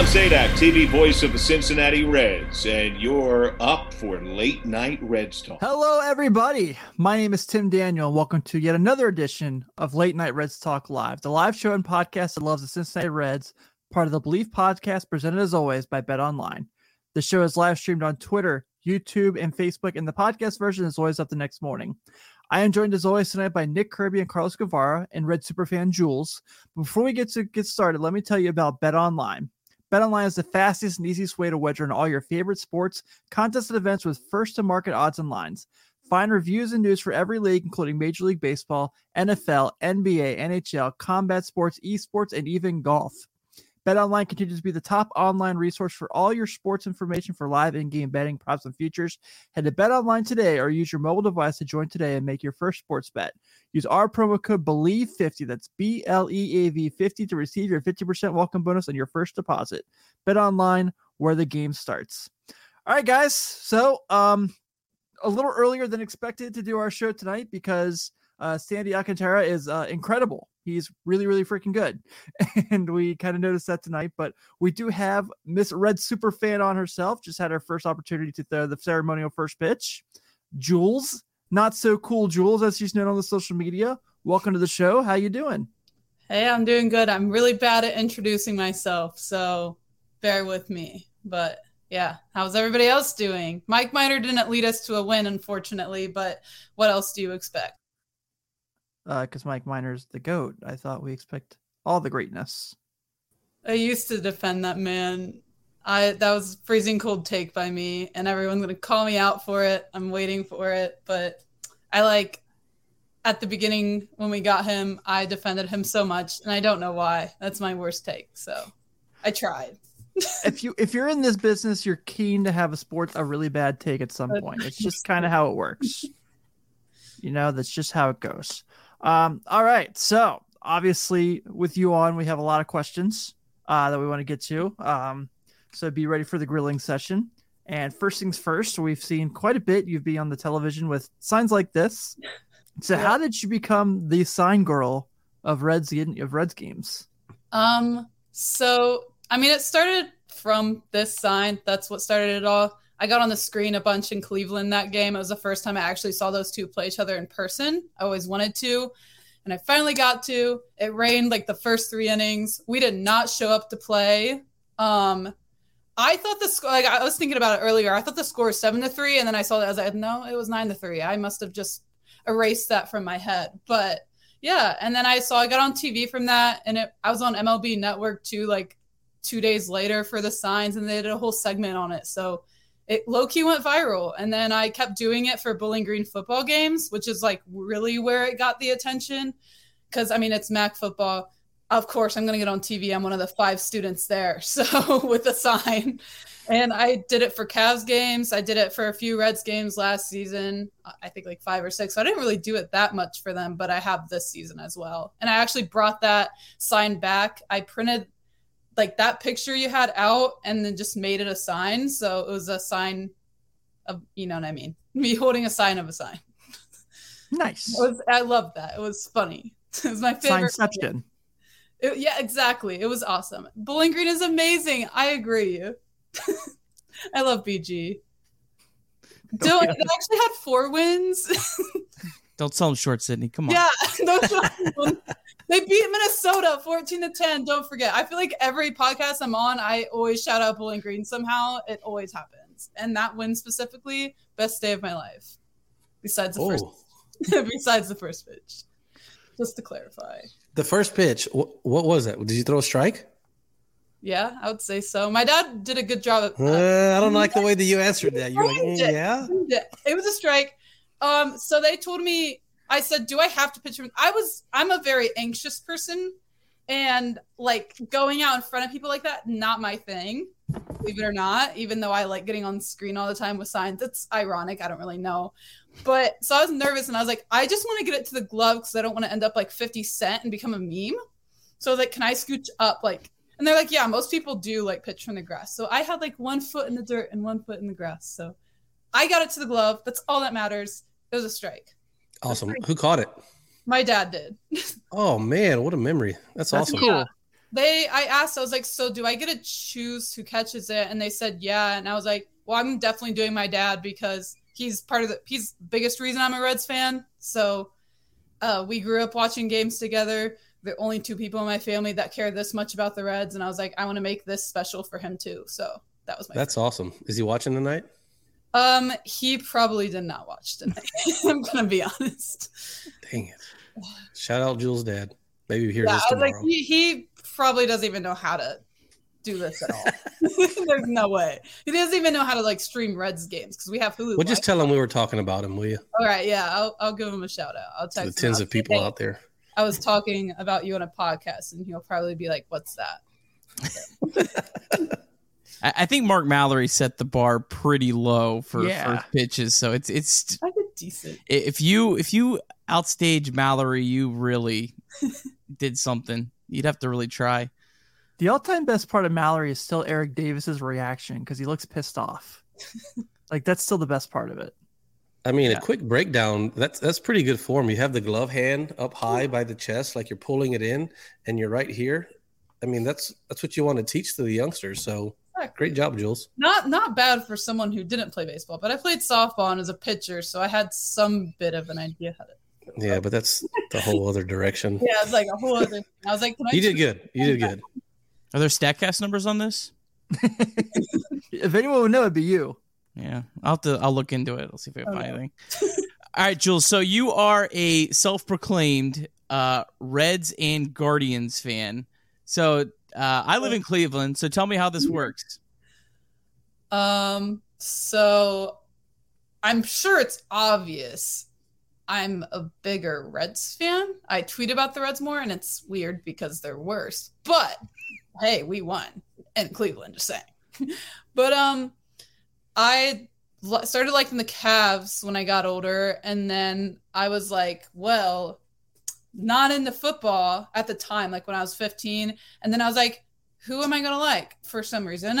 John Sadak, TV voice of the Cincinnati Reds, and you're up for Late Night Reds Talk. Hello, everybody. My name is Tim Daniel, and welcome to yet another edition of Late Night Reds Talk Live, the live show and podcast that loves the Cincinnati Reds, part of the Bleav podcast, presented as always by Bet Online. The show is live streamed on Twitter, YouTube, and Facebook, and the podcast version is always up the next morning. I am joined as always tonight by Nick Kirby and Carlos Guevara and Red Superfan Jules. Before we get to get started, let me tell you about Bet Online. Bet Online is the fastest and easiest way to wager on all your favorite sports, contests, and events with first to market odds and lines. Find reviews and news for every league, including Major League Baseball, NFL, NBA, NHL, combat sports, esports, and even golf. BetOnline continues to be the top online resource for all your sports information for live in-game betting, props, and futures. Head to BetOnline today or use your mobile device to join today and make your first sports bet. Use our promo code BLEAV50, that's B-L-E-A-V 50 to receive your 50% welcome bonus on your first deposit. Bet online where the game starts. All right, guys. So, um, a little earlier than expected to do our show tonight because uh, Sandy Alcantara is uh, incredible. He's really, really freaking good. And we kind of noticed that tonight. But we do have Miss Red Super Fan on herself. Just had her first opportunity to throw the ceremonial first pitch. Jules, not so cool Jules, as she's known on the social media. Welcome to the show. How you doing? Hey, I'm doing good. I'm really bad at introducing myself, so bear with me. But yeah, how's everybody else doing? Mike Minor didn't lead us to a win, unfortunately, but what else do you expect? Because uh, Mike Minor's the GOAT. I thought we expect all the greatness. I used to defend that man. I that was freezing cold take by me, and everyone's gonna call me out for it. I'm waiting for it, but I like at the beginning when we got him, I defended him so much, and I don't know why. That's my worst take. So I tried. if you if you're in this business, you're keen to have a sports a really bad take at some point. It's just kind of how it works. You know, that's just how it goes. Um, all right. So obviously, with you on, we have a lot of questions uh, that we want to get to. Um, so be ready for the grilling session. And first things first, we've seen quite a bit. You've been on the television with signs like this. So, yeah. how did you become the sign girl of Reds you of Reds games? Um. So, I mean, it started from this sign. That's what started it all. I got on the screen a bunch in Cleveland that game. It was the first time I actually saw those two play each other in person. I always wanted to. And I finally got to. It rained like the first three innings. We did not show up to play. Um, I thought the score, like I was thinking about it earlier. I thought the score was seven to three, and then I saw that I was like, no, it was nine to three. I must have just erased that from my head. But yeah, and then I saw I got on TV from that, and it, I was on MLB Network too, like two days later for the signs, and they did a whole segment on it. So it low key went viral. And then I kept doing it for Bowling Green football games, which is like really where it got the attention. Cause I mean, it's MAC football. Of course, I'm going to get on TV. I'm one of the five students there. So with a sign. And I did it for Cavs games. I did it for a few Reds games last season. I think like five or six. So I didn't really do it that much for them, but I have this season as well. And I actually brought that sign back. I printed like that picture you had out and then just made it a sign. So it was a sign of, you know what I mean? Me holding a sign of a sign. Nice. Was, I love that. It was funny. It was my favorite. Signception. It, yeah, exactly. It was awesome. Bowling Green is amazing. I agree. I love BG. Don't, they actually had four wins. Don't sell them short, Sydney. Come on. Yeah, they beat Minnesota 14 to 10. Don't forget. I feel like every podcast I'm on, I always shout out Bowling Green somehow. It always happens. And that win specifically, best day of my life. Besides the oh. first besides the first pitch. Just to clarify. The first pitch, what, what was it? Did you throw a strike? Yeah, I would say so. My dad did a good job. Of, uh, I don't like the way that you answered that. You're like, mm, yeah. It was a strike. Um, so they told me, I said, do I have to pitch him? I was, I'm a very anxious person and like going out in front of people like that, not my thing, believe it or not, even though I like getting on screen all the time with signs. It's ironic. I don't really know. But so I was nervous and I was like, I just want to get it to the glove because I don't want to end up like 50 Cent and become a meme. So like, can I scooch up like and they're like, yeah, most people do like pitch from the grass. So I had like one foot in the dirt and one foot in the grass. So I got it to the glove. That's all that matters. It was a strike. Awesome. Who caught it? My dad did. Oh man, what a memory. That's, That's awesome. cool. Yeah. They I asked, I was like, so do I get to choose who catches it? And they said, yeah. And I was like, well, I'm definitely doing my dad because he's part of the he's the biggest reason I'm a Reds fan. So uh, we grew up watching games together. The only two people in my family that care this much about the Reds, and I was like, I want to make this special for him too. So that was my. That's awesome. Is he watching tonight? Um, he probably did not watch tonight. I'm gonna be honest. Dang it. Shout out Jules' dad. Maybe he hears Yeah, this I was tomorrow. like, he, he probably doesn't even know how to do this at all. There's no way. He doesn't even know how to like stream Reds games because we have Hulu. well, just tell him we were talking about him, will you? all right, yeah, I'll, I'll give him a shout out. I'll To text the tens him. of people Hey, out there. I was talking about you on a podcast, and he'll probably be like, "What's that?" I, I think Mark Mallory set the bar pretty low for Yeah. first pitches, so it's it's I decent. if you if you outstage Mallory, you really did something. You'd have to really try. The all-time best part of Mallory is still Eric Davis's reaction because he looks pissed off. like that's still the best part of it. I mean, Yeah. a quick breakdown. That's that's pretty good form. You have the glove hand up high by the chest, like you're pulling it in, and you're right here. I mean, that's that's what you want to teach to the youngsters. So great job, Jules. Not not bad for someone who didn't play baseball, but I played softball and as a pitcher, so I had some bit of an idea how to. Yeah, but that's the whole other direction. Yeah, it's like a whole other. I was like, "Can I?" You did good. You did good. Are there Statcast numbers on this? If anyone would know, it'd be you. Yeah, I'll have to. I'll look into it. I'll see if I can find anything. All right, Jules. So you are a self-proclaimed uh, Reds and Guardians fan. So uh, I live in Cleveland. So tell me how this works. Um, so I'm sure it's obvious. I'm a bigger Reds fan. I tweet about the Reds more, and it's weird because they're worse. But hey, we won in Cleveland. Just saying. but um, I started liking the Cavs when I got older, and then I was like, well, not into football at the time, like when I was 15, and then I was like, who am I gonna like? For some reason,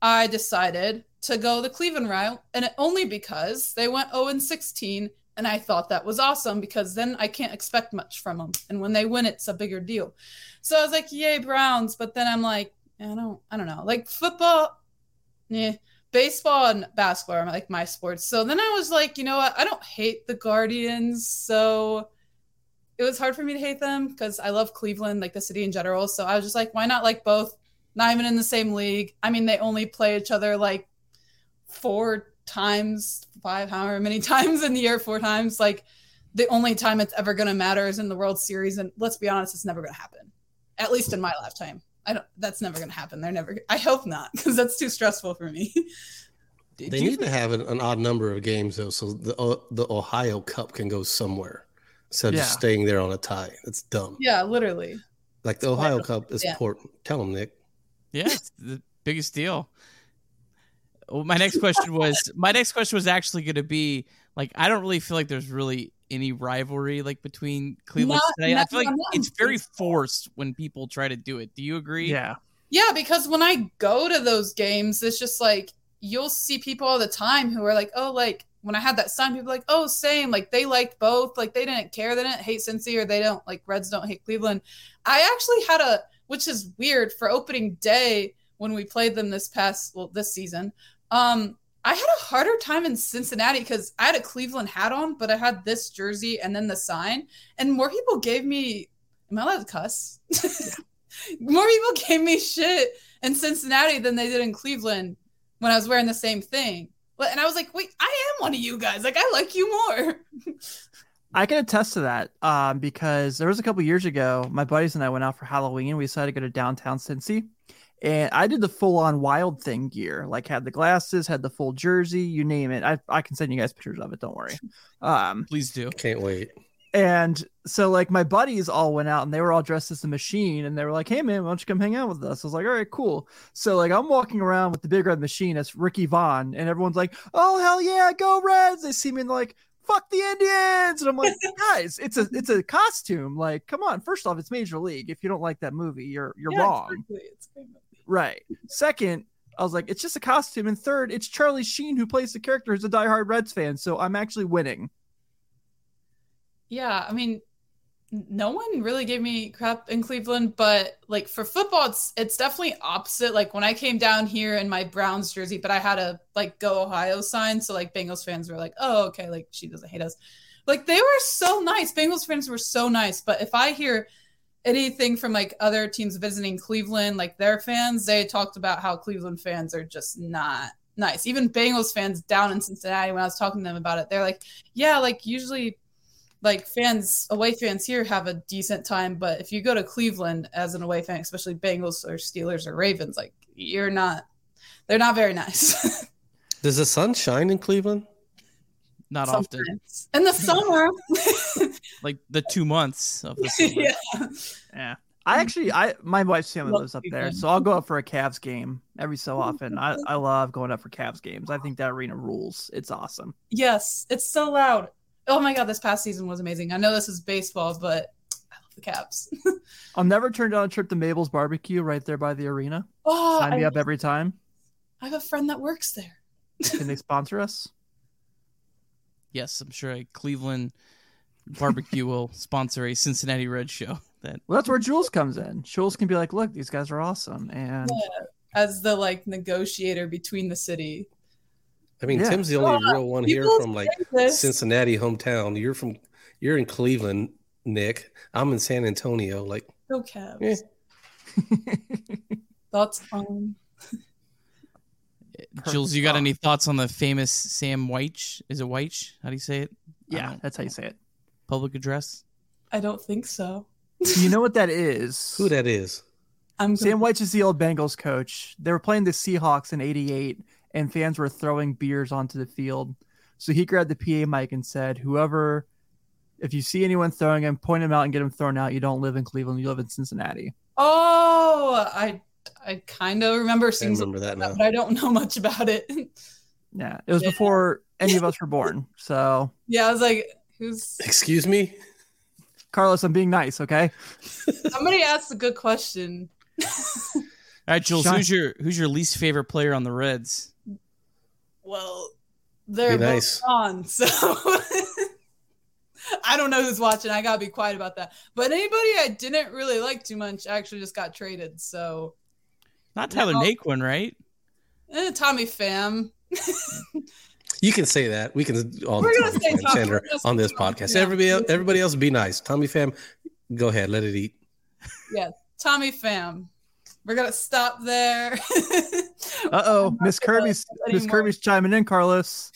I decided to go the Cleveland route, and only because they went 0 and 16, and I thought that was awesome because then I can't expect much from them, and when they win, it's a bigger deal. So I was like, "Yay, Browns!" But then I'm like, I don't, I don't know, like football, yeah, baseball and basketball are like my sports. So then I was like, you know what? I don't hate the Guardians, so it was hard for me to hate them because I love Cleveland, like the city in general. So I was just like, why not like both? Not even in the same league. I mean, they only play each other like four times, five, however many times in the year, four times. Like the only time it's ever going to matter is in the World Series. And let's be honest, it's never going to happen, at least in my lifetime. I don't, that's never going to happen. They're never, I hope not, because that's too stressful for me. They need to have an, an odd number of games though, so the uh, the Ohio Cup can go somewhere instead of just staying there on a tie. That's dumb. yeah, literally. Like the Ohio Cup is Yeah. important. Tell them, Nick. Yeah, it's the biggest deal. Well, my next question was my next question was actually going to be like I don't really feel like there's really any rivalry like between Cleveland. Not- and Cincinnati. I feel like not it's very forced when people try to do it. Do you agree? Yeah. Yeah, because when I go to those games, it's just like you'll see people all the time who are like, oh, like when I had that sign, people were like, oh, same. Like they liked both. Like they didn't care. They didn't hate Cincy or they don't like Reds don't hate Cleveland. I actually had a, which is weird for opening day when we played them this past, well, this season. Um, I had a harder time in Cincinnati because I had a Cleveland hat on, but I had this jersey and then the sign, and more people gave me. Am I allowed to cuss? more people gave me shit in Cincinnati than they did in Cleveland when I was wearing the same thing. And I was like, wait, I am one of you guys. Like I like you more. I can attest to that um, because there was a couple years ago, my buddies and I went out for Halloween. We decided to go to downtown Cincy, and I did the full-on Wild Thing gear, like had the glasses, had the full jersey, you name it. I, I can send you guys pictures of it. Don't worry. Um, Please do. Can't wait. and so like my buddies all went out and they were all dressed as the machine and they were like, Hey man, why don't you come hang out with us? I was like, All right, cool. So like I'm walking around with the big red machine as Ricky Vaughn and everyone's like, Oh hell yeah, go Reds. They see me and they're like, fuck the Indians. And I'm like, guys, it's a it's a costume. Like, come on. First off, it's Major League. If you don't like that movie, you're you're Yeah, wrong. exactly. Right. Second, I was like, it's just a costume. And third, it's Charlie Sheen who plays the character who's a diehard Reds fan. So I'm actually winning. Yeah, I mean, no one really gave me crap in Cleveland, but like for football, it's it's definitely opposite. Like when I came down here in my Browns jersey, but I had a like "Go Ohio" sign, so like Bengals fans were like, "Oh, okay, like she doesn't hate us." Like they were so nice. Bengals fans were so nice. But if I hear anything from like other teams visiting Cleveland, like their fans, they talked about how Cleveland fans are just not nice. Even Bengals fans down in Cincinnati, when I was talking to them about it, they're like, "Yeah, like usually." like fans away fans here have a decent time but if you go to cleveland as an away fan especially bengals or steelers or ravens like you're not they're not very nice Does the sun shine in Cleveland? Not often. In the summer Like the two months of the summer. yeah Yeah. I actually, I my wife's family lives up there, so I'll go up for a Cavs game every so oh, often. I, I love going up for Cavs games. I think that arena rules. It's awesome. yes it's so loud oh my god this past season was amazing i know this is baseball but i love the Cavs I'll never turn down a trip to Mabel's Barbecue right there by the arena. oh Sign me I, up every time. I have a friend that works there Can they sponsor us? Yes, I'm sure a Cleveland barbecue will sponsor a Cincinnati Red show. That Well, that's where Jules comes in. Jules can be like, "Look, these guys are awesome," and as the like negotiator between the city I mean, Yeah. Tim's the only Oh, real one here from like this. Cincinnati hometown. You're from you're in Cleveland, Nick. I'm in San Antonio. Like, go Cavs. Yeah. thoughts on Jules, you got any thoughts on the famous Sam Wyche? Is it Wyche? How do you say it? Yeah, that's how you say it. Public address. i don't think so You know what that is? who that is? i'm Sam Wyche is the old Bengals coach. They were playing the Seahawks in '88, and fans were throwing beers onto the field. So he grabbed the PA mic and said, "Whoever, if you see anyone throwing them, point them out and get them thrown out. You don't live in Cleveland. You live in Cincinnati." Oh, I I kind of remember I seeing remember that that, but I don't know much about it. Yeah, it was Yeah. before any of us were born. So, yeah, I was like, who's Excuse me. Carlos, I'm being nice, okay? somebody asked a good question. All right, Jules, Sean- who's your who's your least favorite player on the Reds? Well, they're Be nice. both on, so I don't know who's watching. I gotta be quiet about that. But anybody I didn't really like too much actually just got traded. So Not Tyler No. Naquin, right? eh, Tommy Pham. You can say that. We can all We're gonna say Pham Tommy. slander We're gonna on this Tommy podcast. Pham. Everybody, else, everybody else, be nice. Tommy Pham, go ahead, let it eat. Yes, Tommy Pham. We're gonna stop there. Uh oh, Miss Kirby's Miss. Kirby's chiming in, Carlos.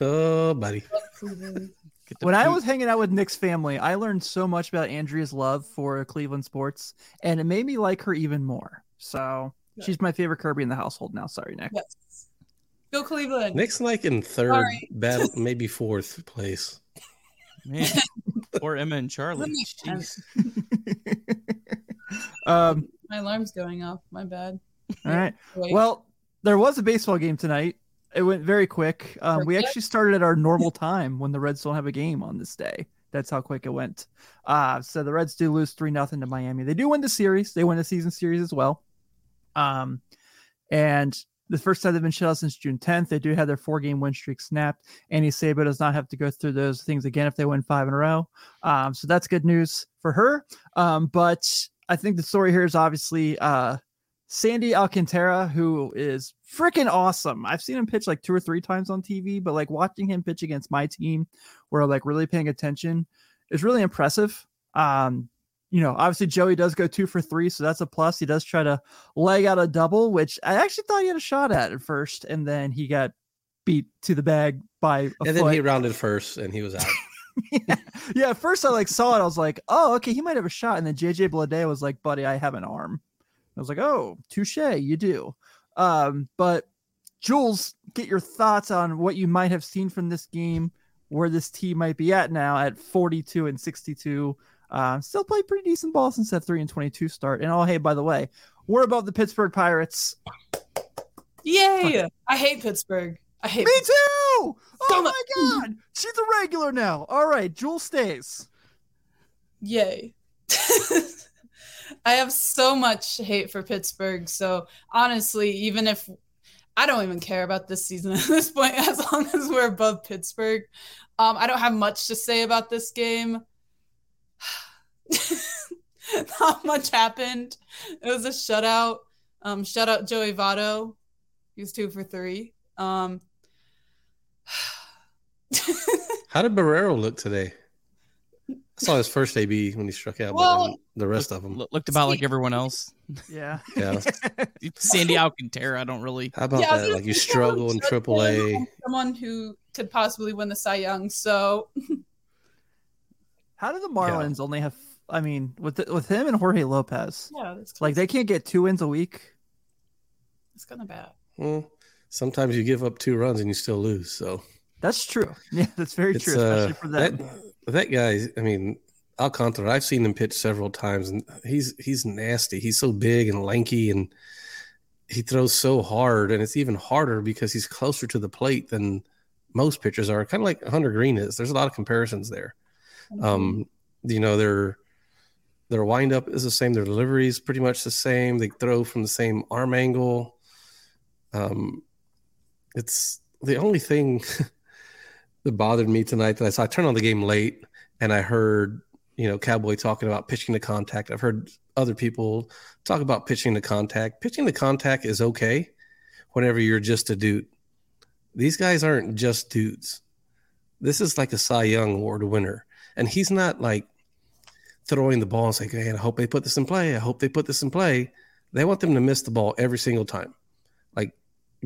Oh, buddy. Get the When I was hanging out with Nick's family, I learned so much about Andrea's love for Cleveland sports, and it made me like her even more. So Yeah. she's my favorite Kirby in the household now. Sorry, Nick. yes. Go Cleveland. Nick's like in third, Sorry. battle, maybe fourth place. Man, poor Emma and Charlie. Jeez. um, My alarm's going off. My bad. all right. Well, there was a baseball game tonight. It went very quick. Um, we actually started at our normal time when the Reds don't have a game on this day. That's how quick it went. Uh, so the Reds do lose three nothing to Miami. They do win the series. They win the season series as well. Um, and the first time they've been shut out since June 10th. They do have their four game win streak snapped. Annie Sabo does not have to go through those things again if they win five in a row. Um, so that's good news for her. Um, but I think the story here is obviously uh, Sandy Alcantara, who is freaking awesome. I've seen him pitch like two or three times on TV, but like watching him pitch against my team, where I'm like really paying attention, is really impressive. Um, you know, obviously Joey does go two for three, so that's a plus. He does try to leg out a double, which I actually thought he had a shot at at first, and then he got beat to the bag by a and foot. then he rounded first and he was out. yeah. yeah, at first I like saw it, I was like, oh, okay, he might have a shot. And then JJ Bleday was like, buddy, I have an arm. I was like, oh, touche, you do. Um, but Jules, get your thoughts on what you might have seen from this game, where this team might be at now at 42 and 62. Uh, still played pretty decent ball since that 3 and 22 start. And oh, hey, by the way, we're above the Pittsburgh Pirates. Yay! I hate Pittsburgh. I hate Me too. Oh my god, she's a regular now. All right, Jewel stays. Yay. I have so much hate for Pittsburgh. So honestly, even if I don't even care about this season at this point, as long as we're above Pittsburgh, um, I don't have much to say about this game. Not much happened. It was a shutout. Um, shutout Joey Votto. He was two for three. Um, How did Barrero look today? I saw his first AB when he struck out, Well- but the rest of them. Looked about like everyone else. Yeah. Yeah. Sandy Alcantara, I don't really. How about Yeah, that? Like you struggle in someone Triple A. Someone who could possibly win the Cy Young. So How do the Marlins only have? I mean, with the, with him and Jorge Lopez, yeah, that's like they can't get two wins a week. it's kind of bad. Well, sometimes you give up two runs and you still lose. So That's true. Yeah, that's very it's true, especially uh, for them. that that guy. I mean, Alcantara. I've seen him pitch several times, and he's he's nasty. He's so big and lanky, and he throws so hard, and it's even harder because he's closer to the plate than most pitchers are. Kind of like Hunter Greene is. There's a lot of comparisons there. Um, you know, their their windup is the same. Their delivery is pretty much the same. They throw from the same arm angle. Um, it's the only thing that bothered me tonight that I saw. I turned on the game late and I heard, you know, Cowboy talking about pitching to contact. I've heard other people talk about pitching to contact. Pitching to contact is okay whenever you're just a dude. These guys aren't just dudes. This is like a Cy Young Award winner. And he's not like throwing the ball and saying, hey, I hope they put this in play. I hope they put this in play. They want them to miss the ball every single time. Like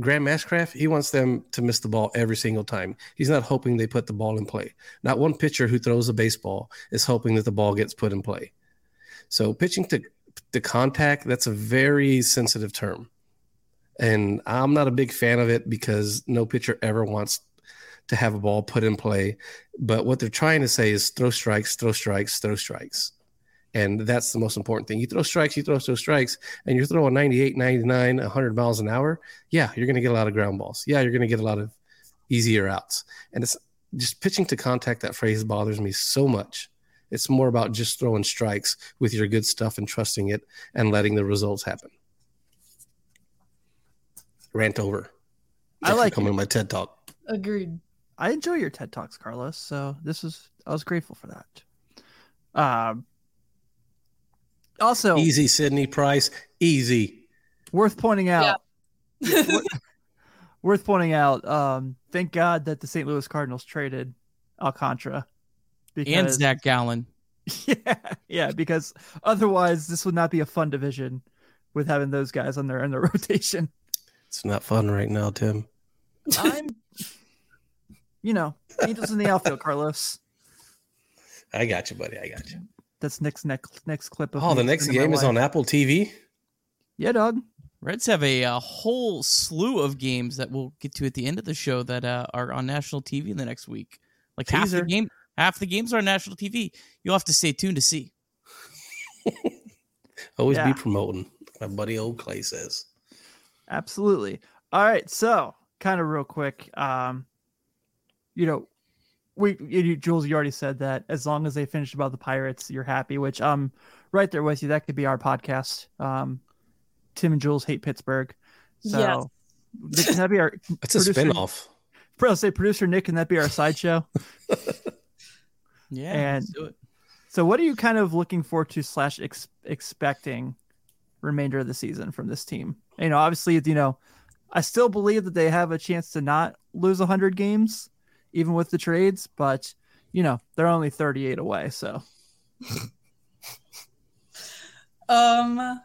Graham Ashcraft, he wants them to miss the ball every single time. He's not hoping they put the ball in play. Not one pitcher who throws a baseball is hoping that the ball gets put in play. So pitching to to contact, that's a very sensitive term. And I'm not a big fan of it because no pitcher ever wants to have a ball put in play. But what they're trying to say is throw strikes, throw strikes, throw strikes. And that's the most important thing. You throw strikes, you throw throw strikes, and you're throwing 98, 99, 100 miles an hour. Yeah, you're going to get a lot of ground balls. Yeah, you're going to get a lot of easier outs. And it's just pitching to contact. That phrase bothers me so much. It's more about just throwing strikes with your good stuff and trusting it and letting the results happen. Rant over. I like coming my TED talk. Agreed. I enjoy your TED talks, Carlos. So this was I was grateful for that. Um. Also, Easy, Sydney Price. Easy. worth pointing out. worth pointing out. Um, thank God that the St. Louis Cardinals traded Alcantara. because, And Zac Gallen. Yeah, yeah, because otherwise this would not be a fun division with having those guys on their in their rotation. It's not fun right now, Tim. I'm, you know, Angels in the outfield, Carlos. I got you, buddy. I got you. That's next next next clip of. Oh, the next game is life. on Apple TV. Yeah, dog. Reds have a, uh whole slew of games that we'll get to at the end of the show that uh, are on national TV in the next week. Like half the game, half the games are on national TV. You'll have to stay tuned to see. Always Yeah. be promoting. My buddy old Clay says. Absolutely. All right. So, kind of real quick, um, you know, we you, Jules, you already said that as long as they finish about the Pirates, you're happy. Which I'm right there with you. That could be our podcast. Um, Tim and Jules hate Pittsburgh. So, can that be our? That's a Producer- spinoff. I'll say producer Nick. Can that be our sideshow? Yeah, And- do it. So, what are you kind of looking forward to slash ex- expecting remainder of the season from this team? You know, obviously, you know, I still believe that they have a chance to not lose 100 games, even with the trades, but, you know, they're only 38 away. So, Um.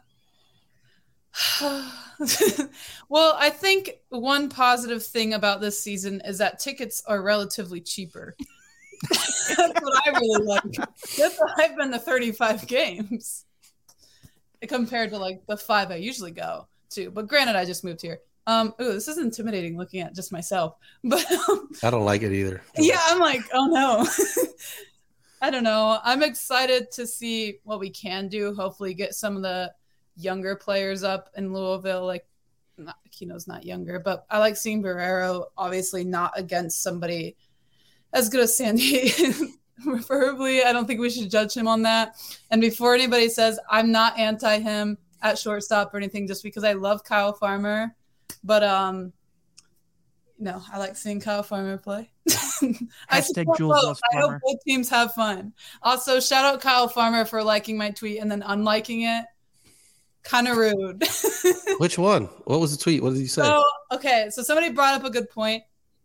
well, I think one positive thing about this season is that tickets are relatively cheaper. That's what I really like. That's I've been to 35 games compared to like the five I usually go to. But granted, I just moved here. Um, ooh, this is intimidating looking at just myself. But um, I don't like it either. yeah, I'm like, oh no. I don't know. I'm excited to see what we can do. Hopefully, get some of the younger players up in Louisville. Like, not Aquino's not younger, but I like seeing Barrero obviously not against somebody as good as Sandy. Preferably, I don't think we should judge him on that. And before anybody says I'm not anti him at shortstop or anything, just because I love Kyle Farmer, but um, no, I like seeing Kyle Farmer play. I, Hashtag Jules both. loves I hope both teams have fun. Also, shout out Kyle Farmer for liking my tweet and then unliking it. Kind of rude. Which one? What was the tweet? What did you say? So okay, so somebody brought up a good point,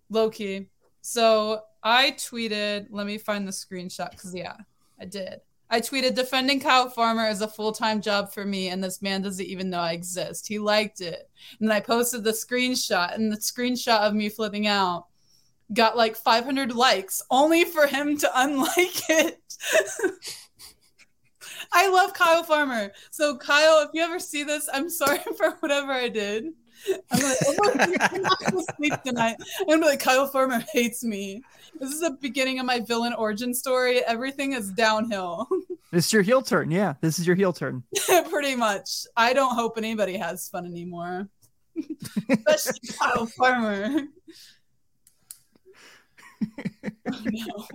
low key. So I tweeted. Let me find the screenshot because yeah, I did. I tweeted defending Kyle Farmer is a full time job for me, and this man doesn't even know I exist. He liked it, and then I posted the screenshot, and the screenshot of me flipping out got like 500 likes, only for him to unlike it. I love Kyle Farmer. So Kyle, if you ever see this, I'm sorry for whatever I did. I'm like, oh, I'm not gonna sleep tonight. I'm gonna be like, Kyle Farmer hates me. This is the beginning of my villain origin story. Everything is downhill. This is your heel turn. Yeah, this is your heel turn. Pretty much. I don't hope anybody has fun anymore. Especially Kyle Farmer. Oh, no.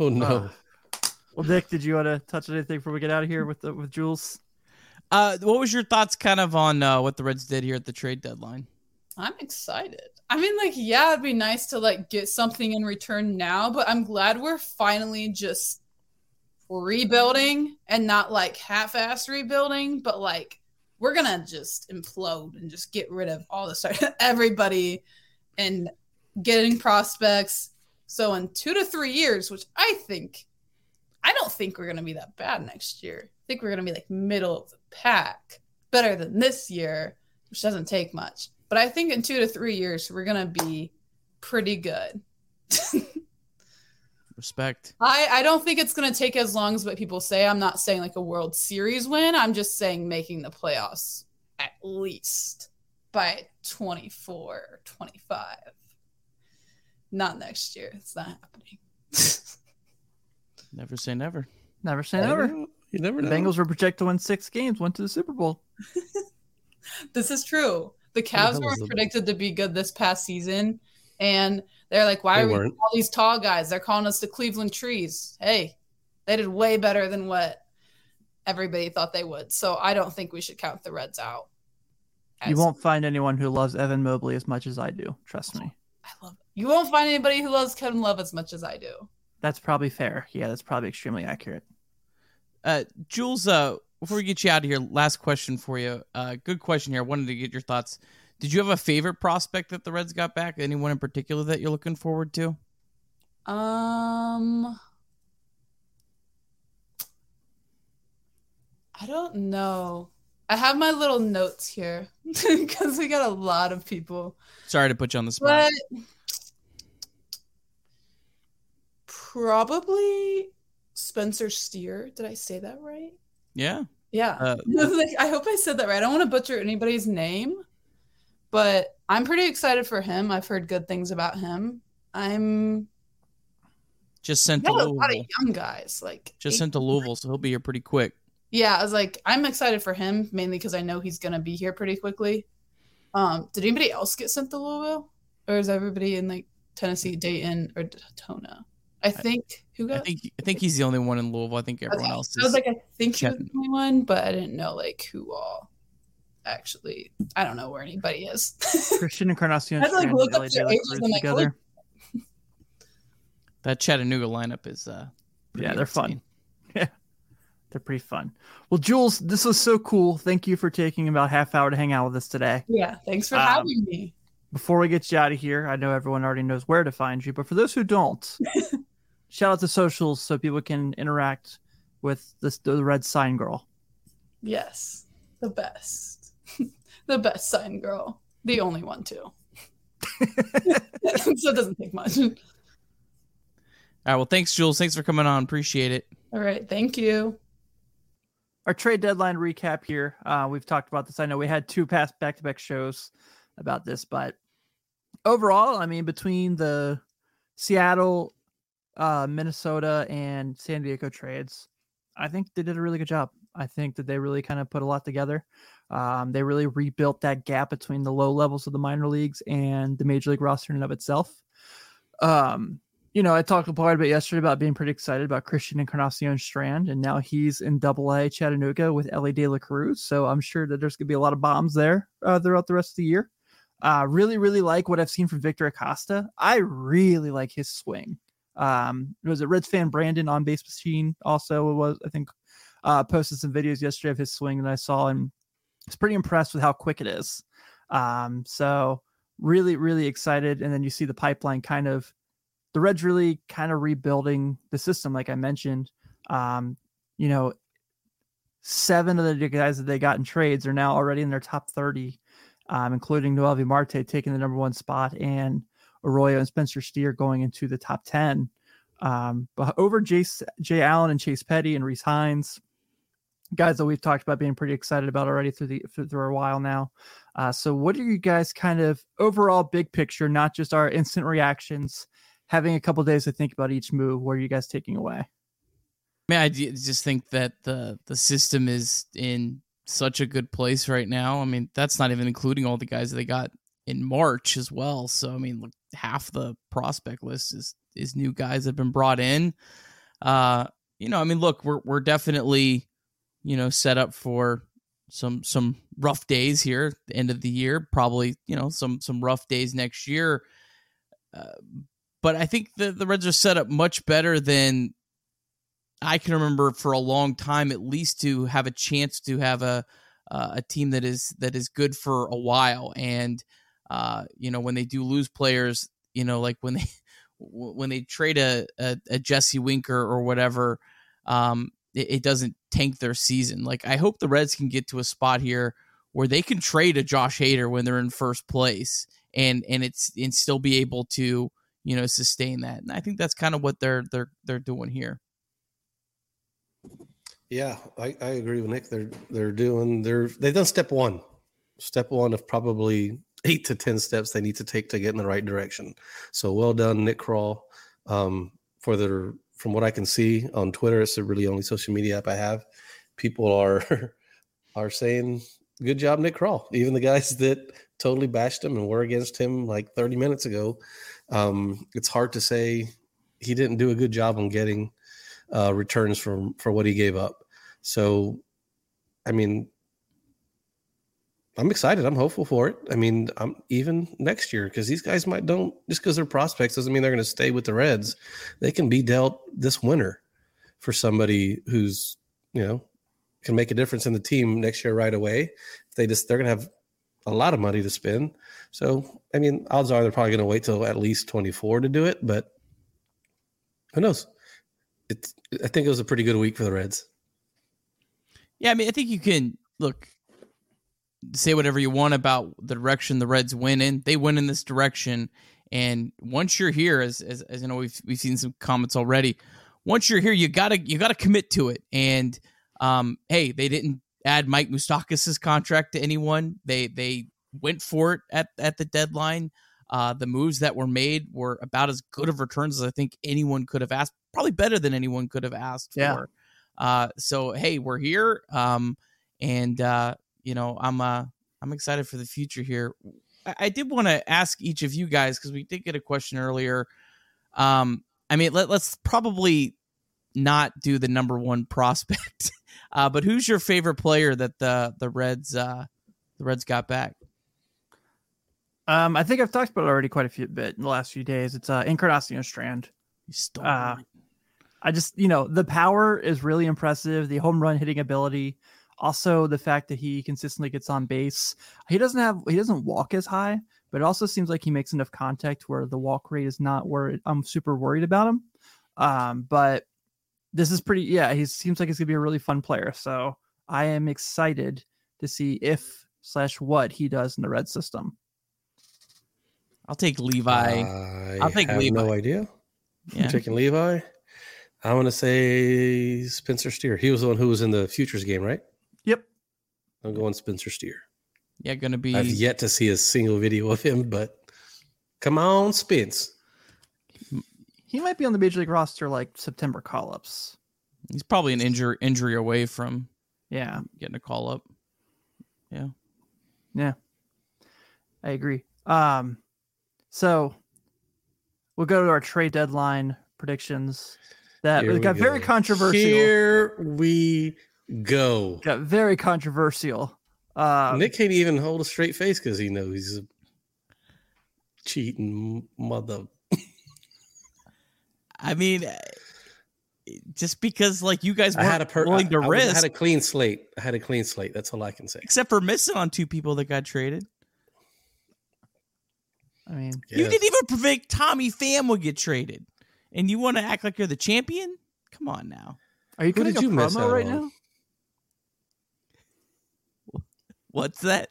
oh no. Well, Dick, did you want to touch on anything before we get out of here with the, with Jules? Uh, what was your thoughts kind of on uh, what the Reds did here at the trade deadline? I'm excited. I mean, like, yeah, it'd be nice to like get something in return now, but I'm glad we're finally just rebuilding and not like half-ass rebuilding, but like we're gonna just implode and just get rid of all the everybody and getting prospects. So in two to three years, which I think, I don't think we're gonna be that bad next year. I think we're gonna be like middle of the pack, better than this year, which doesn't take much. But I think in two to three years, we're gonna be pretty good. Respect. I, I don't think it's going to take as long as what people say. I'm not saying like a World Series win. I'm just saying making the playoffs at least by 24 or 25. Not next year. It's not happening. Never say never. Never say never. You never The know. Bengals were projected to win six games, went to the Super Bowl. this is true. The the Cavs hell were the- predicted to be good this past season. And they're like, why They are we weren't. all these tall guys? They're calling us the Cleveland trees. Hey, they did way better than what everybody thought they would. So I don't think we should count the Reds out. You won't find anyone who loves Evan Mobley as much as I do. Trust me. I love it. You won't find anybody who loves Kevin Love as much as I do. That's probably fair. Yeah, that's probably extremely accurate. Uh, Jules, uh, before we get you out of here, last question for you. Uh, good question here. I wanted to get your thoughts. Did you have a favorite prospect that the Reds got back? Anyone in particular that you're looking forward to? Um, I don't know. I have my little notes here because we got a lot of people. Sorry to put you on the spot. But probably Spencer Steer. Did I say that right? Yeah. Yeah. Uh, I hope I said that right. I don't want to butcher anybody's name, but I'm pretty excited for him. I've heard good things about him. I'm just sent to got a lot of young guys. Like Just eight- sent to Louisville, so he'll be here pretty quick. Yeah, I was like, I'm excited for him mainly because I know he's gonna be here pretty quickly. Um, did anybody else get sent to Louisville, or is everybody in like Tennessee, Dayton, or Daytona? I think who I think I think he's the only one in Louisville. I think everyone Okay. else I was like, I think he was the only one, but I didn't know like who all. Actually, I don't know where anybody is. Christian Encarnacion I had to, like, look up LA their ages. Cruz I'm like, together. that Chattanooga lineup is. uh Yeah, they're fun. Yeah, they're pretty fun. Well, Jules, this was so cool. Thank you for taking about half hour to hang out with us today. yeah, thanks for Um, having me. Before we get you out of here, I know everyone already knows where to find you, but for those who don't, shout out to socials so people can interact with this the red sign girl. Yes, the best, the best sign girl, the only one too. so it doesn't take much. All right. Well, thanks, Jules. Thanks for coming on. Appreciate it. All right, thank you. Our trade deadline recap here. Uh, we've talked about this. I know we had two past back to back shows about this, but overall, I mean, between the Seattle, uh, Minnesota, and San Diego trades, I think they did a really good job. I think that they really kind of put a lot together. Um, they really rebuilt that gap between the low levels of the minor leagues and the major league roster in and of itself. Um, you know, I talked a bit yesterday about being pretty excited about Christian Encarnacion Strand, and now he's in Double A Chattanooga with Elly De La Cruz. So I'm sure that there's going to be a lot of bombs there uh, throughout the rest of the year. Uh, really, really like what I've seen from Victor Acosta. I really like his swing. Um, was it Reds fan Brandon on base machine also it was I think uh, posted some videos yesterday of his swing that I saw and was pretty impressed with how quick it is. Um, so really, really excited. And then you see the pipeline kind of the Reds really kind of rebuilding the system, like I mentioned. Um, you know, seven of the guys that they got in trades are now already in their top 30, um, including Noelvi Marte taking the number one spot and Arroyo and Spencer Steer going into the top 10. Um, but over Jace, Jay Allen and Chase Petty and Rece Hinds, guys that we've talked about being pretty excited about already through the through a while now. Uh, so, what are you guys kind of overall big picture, not just our instant reactions? Having a couple days to think about each move. What are you guys taking away? I mean, I just think that the the system is in such a good place right now. I mean, that's not even including all the guys that they got in March as well. So I mean, look, half the prospect list is is new guys that have been brought in. Uh, you know, I mean, look, we're we're definitely, you know, set up for some some rough days here end of the year. Probably, you know, some some rough days next year. Uh, but I think the the Reds are set up much better than I can remember for a long time, at least to have a chance to have a uh, a team that is that is good for a while. And uh, you know, when they do lose players, you know, like when they when they trade a, a, a Jesse Winker or whatever, um, it, it, doesn't tank their season. Like I hope the Reds can get to a spot here where they can trade a Josh Hader when they're in first place and and it's and still be able to you know sustain that. And I think that's kind of what they're they're they're doing here. Yeah, I, I agree with Nick. They're they're doing they're they've done step one. Step one of probably eight to 10 steps they need to take to get in the right direction. So well done, Nick Krall, Um, for their, from what I can see on Twitter, it's the really only social media app I have. People are, are saying, good job, Nick Krall. Even the guys that totally bashed him and were against him like 30 minutes ago. Um, it's hard to say he didn't do a good job on getting uh, returns from for what he gave up. So, I mean, I'm excited. I'm hopeful for it. I mean, I'm even next year because these guys might don't just because they're prospects doesn't mean they're going to stay with the Reds. They can be dealt this winter for somebody who's you know can make a difference in the team next year right away. If they just they're going to have a lot of money to spend. So I mean, odds are they're probably going to wait till at least 24 to do it, but who knows? It's I think it was a pretty good week for the Reds. Yeah, I mean, I think you can look say whatever you want about the direction the Reds win in. They win in this direction, and once you're here, as as, as you know, we've we've seen some comments already. Once you're here, you gotta you gotta commit to it. And um, hey, they didn't add Mike Moustakas' contract to anyone. They they went for it at at the deadline. Uh, the moves that were made were about as good of returns as I think anyone could have asked. Probably better than anyone could have asked yeah. for. Uh, so hey, we're here. Um, and uh, you know, I'm uh I'm excited for the future here. I, I did want to ask each of you guys because we did get a question earlier. Um, I mean, let, let's probably not do the number one prospect, uh, but who's your favorite player that the the Reds uh, the Reds got back? Um, I think I've talked about it already quite a few bit in the last few days. It's uh, Encarnacion Strand. Uh, I just, you know, the power is really impressive. The home run hitting ability, also, the fact that he consistently gets on base. He doesn't have he doesn't walk as high, but it also seems like he makes enough contact where the walk rate is not where I'm super worried about him. Um, but this is pretty. Yeah, he seems like he's gonna be a really fun player. So I am excited to see if slash what he does in the red system. I'll take Levi. I will take Levi. No idea. Yeah. I'm taking Levi. I'm going to say Spencer Steer. He was the one who was in the futures game, right? Yep. I'm going Spencer Steer. Yeah, gonna be. I've yet to see a single video of him, but come on, Spence. He might be on the major league roster like September call ups. He's probably an injury injury away from Yeah, getting a call up. Yeah. yeah, I agree. Um, so we'll go to our trade deadline predictions. That Here we got very controversial. Here we go. Got very controversial. Um, Nick can't even hold a straight face because he knows he's a cheating mother. I mean, uh, just because like you guys weren't had a per- willing to I, I risk, I had a clean slate. I had a clean slate. That's all I can say. except for missing on two people that got traded. I mean, You didn't even predict Tommy Pham would get traded, and you want to act like you're the champion? Come on now. are you Who cutting did a you promo right on? now? What's that?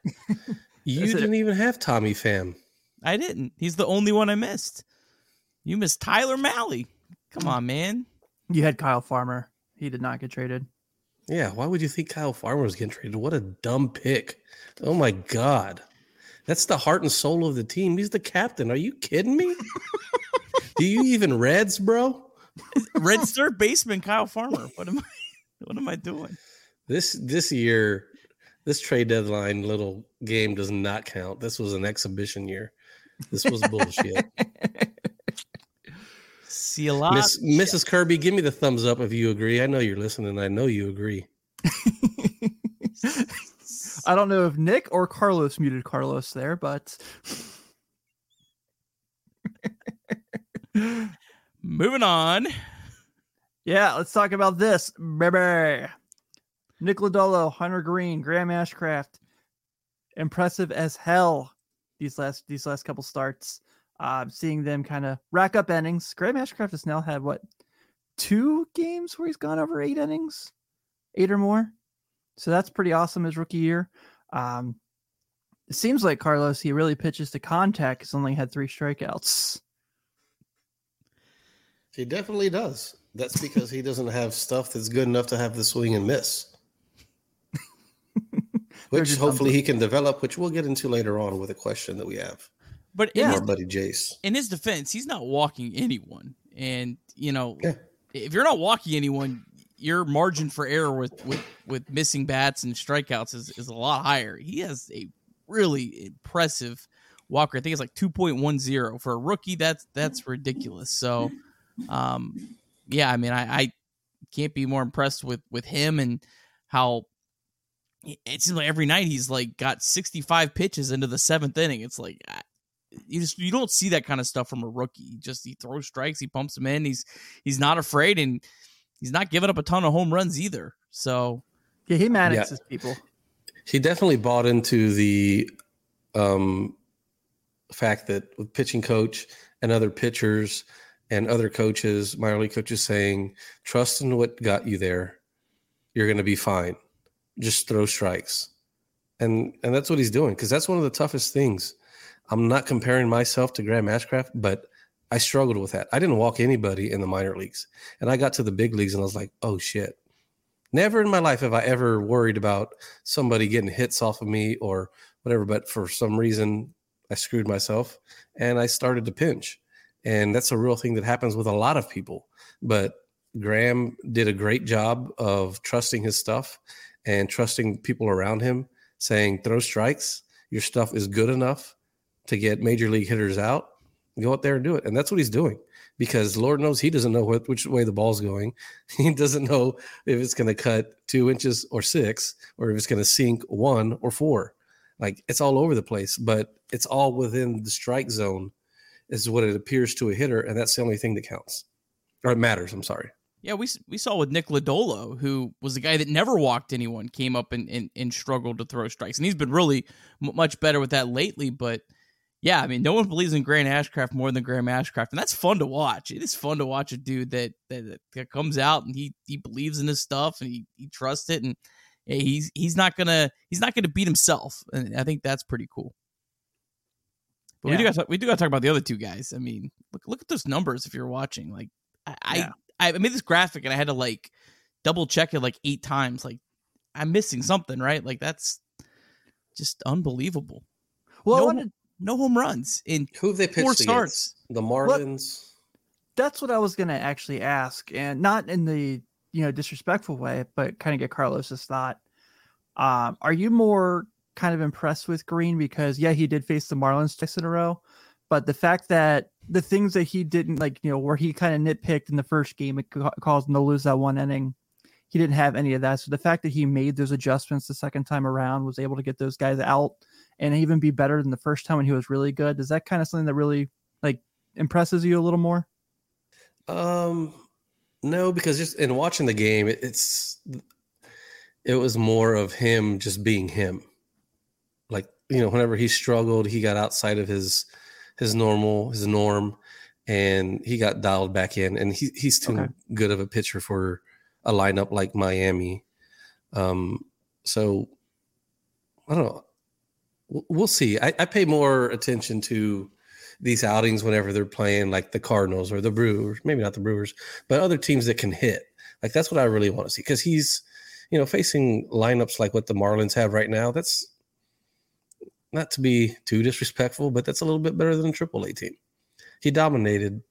You Is didn't even have Tommy Pham. I didn't. He's the only one I missed. You missed Tyler Mahle. Come on, man. You had Kyle Farmer. He did not get traded. Yeah, why would you think Kyle Farmer was getting traded? What a dumb pick. Oh my god. That's the heart and soul of the team. He's the captain. Are you kidding me? Do you even Reds, bro? Red third baseman Kyle Farmer. What am I? What am I doing? This this year, this trade deadline little game does not count. This was an exhibition year. This was bullshit. See a lot. Miss, Mrs. Kirby, give me the thumbs up if you agree. I know you're listening. I know you agree. I don't know if Nick or Carlos muted Carlos there, but Moving on. yeah, let's talk about this, baby. Nick Lodolo, Hunter Greene, Graham Ashcraft, impressive as hell. These last these last couple starts, uh, seeing them kind of rack up innings. Graham Ashcraft has now had what two games where he's gone over eight innings, eight or more. So that's pretty awesome his rookie year. Um, it seems like Carlos he really pitches to contact. He's only had three strikeouts. He definitely does. That's because he doesn't have stuff that's good enough to have the swing and miss. Which hopefully he can develop, which we'll get into later on with a question that we have. But in, Yeah. his, Our buddy Jace. in his defense, he's not walking anyone. And, you know, Yeah. if you're not walking anyone, your margin for error with, with, with missing bats and strikeouts is, is a lot higher. He has a really impressive walker. I think it's like 2.10 for a rookie. That's that's ridiculous. So, um, yeah, I mean, I, I can't be more impressed with with him and how it seems like every night he's like got 65 pitches into the seventh inning. It's like you just you don't see that kind of stuff from a rookie. He just he throws strikes, he pumps them in. He's he's not afraid, and he's not giving up a ton of home runs either. So Yeah, he manages people. He definitely bought into the um, fact that with pitching coach and other pitchers and other coaches, minor league coaches saying, trust in what got you there. You're going to be fine. Just throw strikes. And and that's what he's doing because that's one of the toughest things. I'm not comparing myself to Graham Ashcraft, but I struggled with that. I didn't walk anybody in the minor leagues. And I got to the big leagues and I was like, oh shit. Never in my life have I ever worried about somebody getting hits off of me or whatever. But for some reason, I screwed myself and I started to pinch. And that's a real thing that happens with a lot of people. But Graham did a great job of trusting his stuff and trusting people around him, saying, throw strikes. Your stuff is good enough to get major league hitters out. Go out there and do it. And that's what he's doing because Lord knows he doesn't know what, which way the ball's going. He doesn't know if it's going to cut two inches or six, or if it's going to sink one or four. Like it's all over the place, but it's all within the strike zone, is what it appears to a hitter, and that's the only thing that counts, or it matters. I'm sorry. Yeah, we we saw with Nick Lodolo, who was the guy that never walked anyone, came up and and, and struggled to throw strikes, and he's been really m- much better with that lately. But yeah, I mean, no one believes in Grant Ashcraft more than Graham Ashcraft, and that's fun to watch. It is fun to watch a dude that that, that comes out and he he believes in his stuff and he he trusts it, and yeah, he's he's not gonna he's not gonna beat himself, and I think that's pretty cool. But we do Yeah. got we do got to talk about the other two guys. I mean, look look at those numbers if you're watching. Like I Yeah. I, I made this graphic and I had to like double check it like eight times. Like I'm missing something, right? Like that's just unbelievable. Well, no, wanted, no home runs in Who have they pitched four starts. The Marlins. that's what I was gonna actually ask, and not in the you know disrespectful way, but kind of get Carlos's thought. Um, are you more kind of impressed with Greene because yeah, he did face the Marlins twice in a row, but the fact that the things that he didn't like, you know, where he kind of nitpicked in the first game, it caused him to lose that one inning. He didn't have any of that. So the fact that he made those adjustments the second time around, was able to get those guys out and even be better than the first time when he was really good. Is that kind of something that really like impresses you a little more? Um, no, because just in watching the game, it, it's it was more of him just being him. Like you know, whenever he struggled, he got outside of his his normal his norm, and he got dialed back in. And he he's too Okay. good of a pitcher for a lineup like Miami. Um, so I don't know. We'll- see. I, I pay more attention to these outings whenever they're playing like the Cardinals or the Brewers, maybe not the Brewers, but other teams that can hit. Like that's what I really want to see because he's, you know, facing lineups like what the Marlins have right now. That's not to be too disrespectful, but that's a little bit better than a Triple A team. He dominated,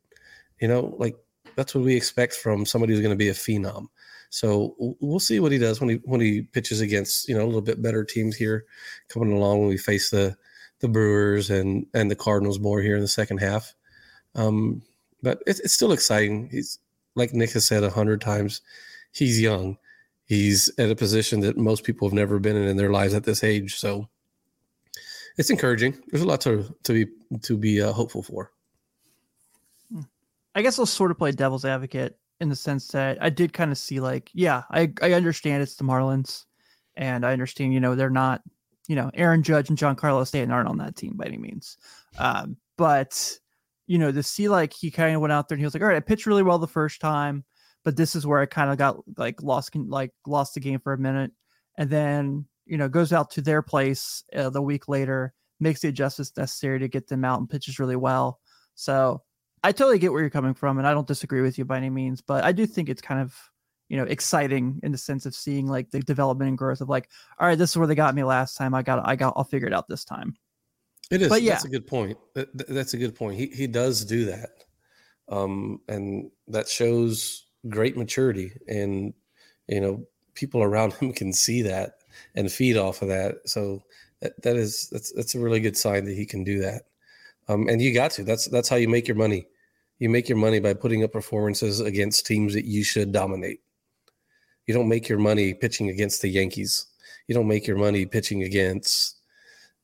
you know, like that's what we expect from somebody who's going to be a phenom. So we'll see what he does when he when he pitches against you know a little bit better teams here coming along when we face the the Brewers and and the Cardinals more here in the second half. Um, but it's it's still exciting. He's like Nick has said a hundred times, he's young. He's at a position that most people have never been in in their lives at this age. So it's encouraging. There's a lot to to be to be uh, hopeful for. I guess I'll sort of play devil's advocate in the sense that I did kind of see like, yeah, I I understand it's the Marlins, and I understand you know they're not, you know, Aaron Judge and Giancarlo Stanton aren't on that team by any means, um, but you know to see like he kind of went out there and he was like, all right, I pitched really well the first time, but this is where I kind of got like lost like lost the game for a minute, and then you know goes out to their place uh, the week later, makes the adjustments necessary to get them out and pitches really well. So I totally get where you're coming from, and I don't disagree with you by any means, but I do think it's kind of you know exciting in the sense of seeing like the development and growth of like, all right, this is where they got me last time. I got, I got, I'll figure it out this time. It is. But That's a good point. That- that- That's a good point. He he does do that, um, and that shows great maturity. And you know, people around him can see that and feed off of that. So that, that is that's that's a really good sign that he can do that. Um, and you got to. That's that's how you make your money. You make your money by putting up performances against teams that you should dominate. You don't make your money pitching against the Yankees. You don't make your money pitching against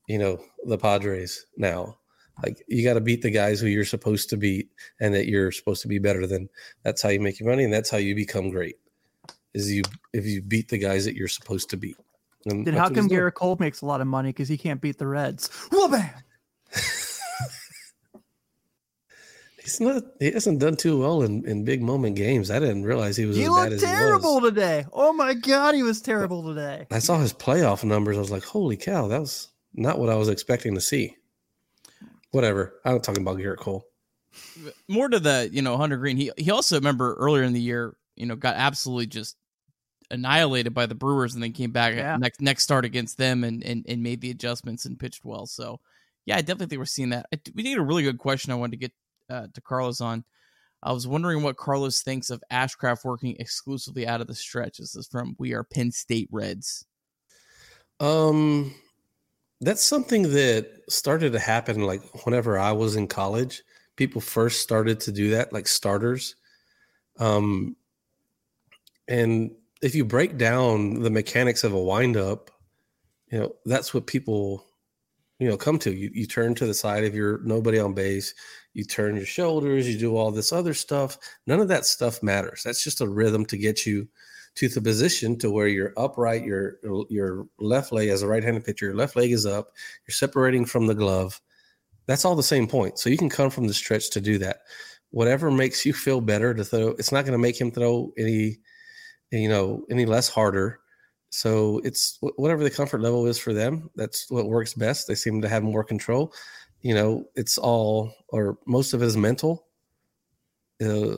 you know the Padres now. Like you got to beat the guys who you're supposed to beat and that you're supposed to be better than. That's how you make your money and that's how you become great. Is you if you beat the guys that you're supposed to beat. And Then how come. Gerrit Cole makes a lot of money because he can't beat the Reds? Well, bam. He's not. He hasn't done too well in, in big moment games. I didn't realize he was He as bad looked as he terrible was. today. Oh my god, he was terrible today. I saw his playoff numbers. I was like, holy cow, that was not what I was expecting to see. Whatever. I'm talking about Gerrit Cole. more to the you know Hunter Greene. He he also remember earlier in the year, you know, got absolutely just annihilated by the Brewers, and then came back Yeah. next next start against them and, and and made the adjustments and pitched well. So yeah, I definitely think we're seeing that. I, we need a really good question. I wanted to get uh, to Carlos on. I was wondering what Carlos thinks of Ashcraft working exclusively out of the stretch. This is from We Are Penn State Reds. Um, that's something that started to happen like whenever I was in college. People first started to do that, like starters. Um, and if you break down the mechanics of a windup, you know that's what people, you know, come to. You you turn to the side if you're nobody on base. You turn your shoulders. You do all this other stuff. None of that stuff matters. That's just a rhythm to get you to the position to where you're upright, your your left leg as a right-handed pitcher, your left leg is up, you're separating from the glove. That's all the same point. So you can come from the stretch to do that. Whatever makes you feel better to throw, it's not going to make him throw any, you know, any less harder. So it's whatever the comfort level is for them. That's what works best. They seem to have more control. You know, it's all or most of it is mental. Uh,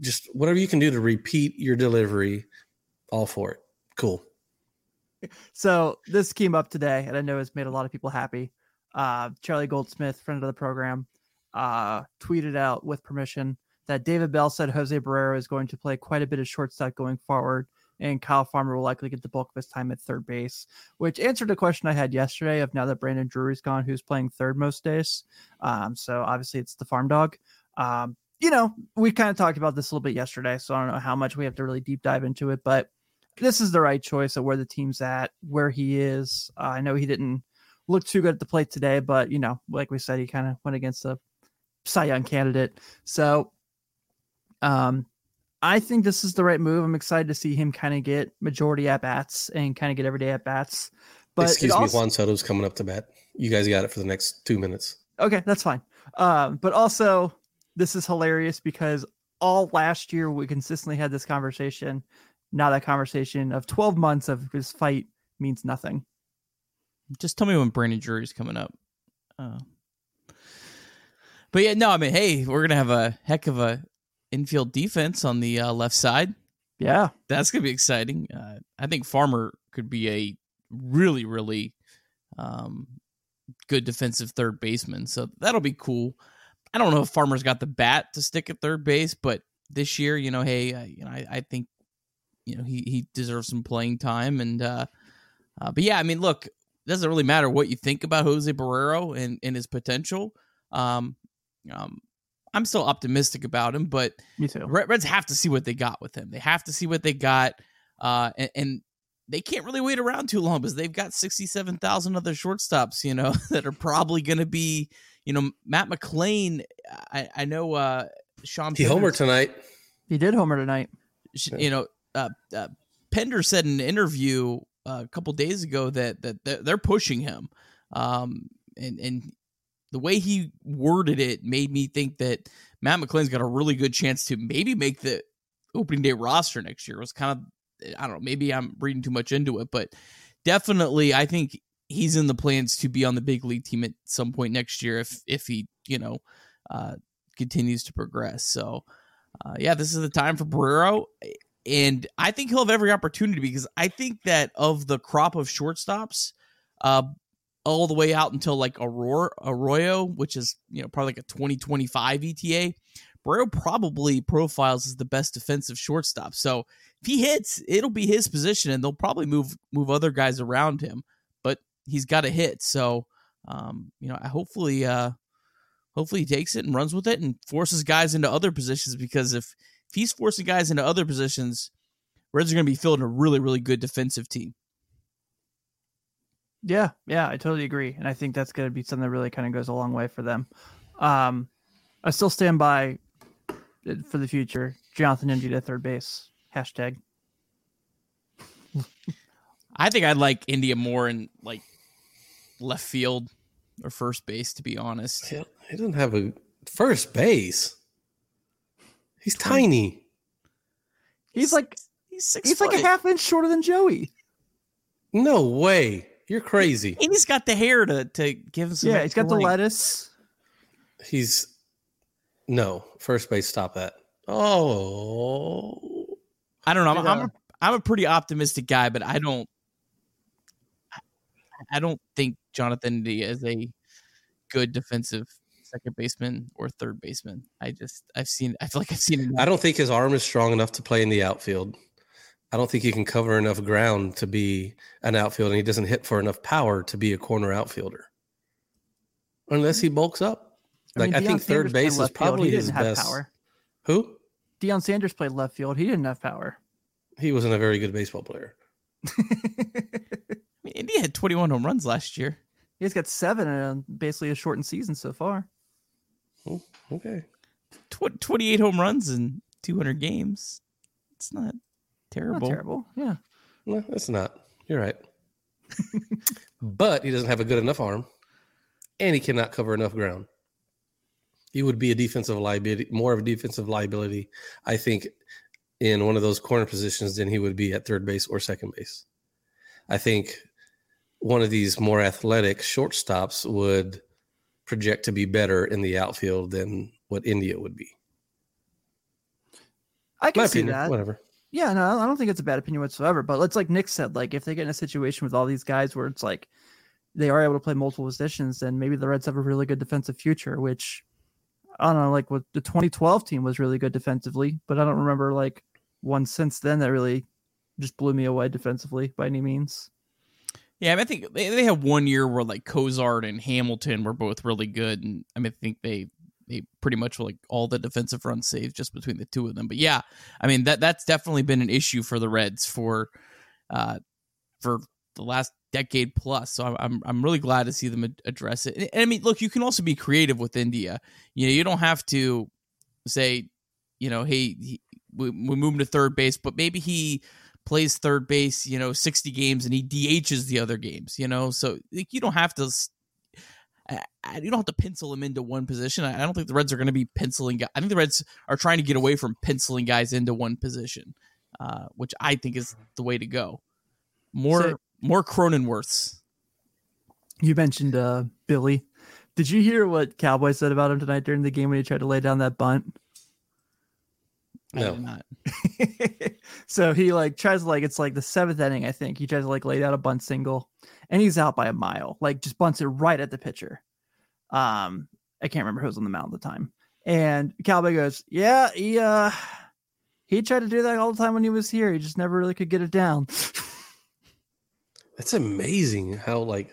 just whatever you can do to repeat your delivery all for it. Cool. So this came up today, and I know it's made a lot of people happy. Uh, Charlie Goldsmith, friend of the program, uh, tweeted out with permission that David Bell said Jose Barrero is going to play quite a bit of shortstop going forward, and Kyle Farmer will likely get the bulk of his time at third base, which answered a question I had yesterday of now that Brandon Drury's gone, who's playing third most days. Um, so obviously it's the farm dog. Um, you know, we kind of talked about this a little bit yesterday, so I don't know how much we have to really deep dive into it, but this is the right choice of where the team's at, where he is. Uh, I know he didn't look too good at the plate today, but you know, like we said, he kind of went against a Cy Young candidate. So, um, I think this is the right move. I'm excited to see him kind of get majority at bats and kind of get everyday at bats. But Excuse me, Juan Soto's coming up to bat. You guys got it for the next two minutes. Okay, that's fine. Um, but also, this is hilarious because all last year we consistently had this conversation. Now that conversation of 12 months of his fight means nothing. Just tell me when Brandon Drury's coming up. Uh, but yeah, no, I mean, hey, we're gonna have a heck of a infield defense on the uh, left side. Yeah, That's gonna be exciting. Uh, I think Farmer could be a really, really um, good defensive third baseman. So that'll be cool. I don't know if Farmer's got the bat to stick at third base, but this year, you know, hey, uh, you know, I, I think you know he he deserves some playing time, and uh, uh, but yeah, I mean, look, it doesn't really matter what you think about Jose Barrero and and his potential. Um, um, I'm still optimistic about him, but me too. Red- Reds have to see what they got with him. They have to see what they got, uh, and, and they can't really wait around too long because they've got sixty-seven thousand other shortstops, you know, that are probably going to be, you know, Matt McLain. I, I know uh, Sean. He Pender- homered tonight. He did homer tonight. you know, uh, uh, Pender said in an interview uh, a couple days ago that that they're- they're pushing him, um, and and the way he worded it made me think that Matt McLain's got a really good chance to maybe make the opening day roster next year. It was kind of I don't know, maybe I'm reading too much into it, but definitely I think he's in the plans to be on the big league team at some point next year if if he you know uh, continues to progress. So uh, yeah, this is the time for Barrero, and I think he'll have every opportunity because I think that of the crop of shortstops, uh, all the way out until like Aurora, Arroyo, which is you know probably like a 2025 ETA, Barrero probably profiles as the best defensive shortstop. So if he hits, it'll be his position, and they'll probably move move other guys around him. But he's got to hit, so um, you know, hopefully, uh, hopefully he takes it and runs with it and forces guys into other positions because if if he's forcing guys into other positions, Reds are going to be fielding a really really good defensive team. Yeah, yeah, I totally agree, and I think that's going to be something that really kind of goes a long way for them. Um, I still stand by it for the future. Jonathan India to third base. Hashtag. I think I'd like India more in like left field or first base, to be honest. He he doesn't have a first base. He's tiny. He's like He's six. he's like a half inch shorter than Joey. No way. You're crazy. and he's got the hair to to give him some. Yeah, he's got the length. lettuce. He's no first base. Stop that. Oh, I don't know. I'm, Yeah. I'm a, I'm a pretty optimistic guy, but I don't. I don't think Jonathan India is a good defensive second baseman or third baseman. I just I've seen I feel like I've seen him. I don't think his arm is strong enough to play in the outfield. I don't think he can cover enough ground to be an outfielder, and he doesn't hit for enough power to be a corner outfielder. Unless he bulks up. Like I, Deion think Sanders third played base is probably he his didn't have best. power. Who? Deion Sanders played left field. He didn't have power. He wasn't a very good baseball player. I mean, India had 21 home runs last year. He's got seven in basically a shortened season so far. Oh, okay. Tw- 28 home runs in 200 games. It's not Not terrible. terrible. Yeah. No, it's not. You're right. but he doesn't have a good enough arm, and he cannot cover enough ground. He would be a defensive liability, more of a defensive liability, I think, in one of those corner positions than he would be at third base or second base. I think one of these more athletic shortstops would project to be better in the outfield than what India would be. I can My see opinion, that. whatever. Yeah, no, I don't think it's a bad opinion whatsoever. But let's like Nick said, like if they get in a situation with all these guys where it's like they are able to play multiple positions, then maybe the Reds have a really good defensive future. Which I don't know, like with the 2012 team was really good defensively, but I don't remember like one since then that really just blew me away defensively by any means. Yeah, I, mean, I think they, they had one year where like Cozart and Hamilton were both really good, and I mean, I think they pretty much like all the defensive run saves just between the two of them. But yeah, I mean that that's definitely been an issue for the Reds for uh for the last decade plus. So I'm I'm really glad to see them address it. And I mean, look, you can also be creative with India. You know, you don't have to say, you know, hey, he, we, we move him to third base, but maybe he plays third base, you know, 60 games and he DHs the other games, you know? So like, you don't have to you don't have to pencil him into one position. I don't think the Reds are going to be penciling. I think the Reds are trying to get away from penciling guys into one position, uh, which I think is the way to go. More so, more Cronenworths. You mentioned uh, Billy. Did you hear what Cowboy said about him tonight during the game when he tried to lay down that bunt? No. not. so he like tries to like it's like the seventh inning, I think. He tries to like lay down a bunt single and he's out by a mile. Like just bunts it right at the pitcher. Um, I can't remember who was on the mound at the time. And Cowboy goes, Yeah, he uh he tried to do that all the time when he was here. He just never really could get it down. That's amazing how like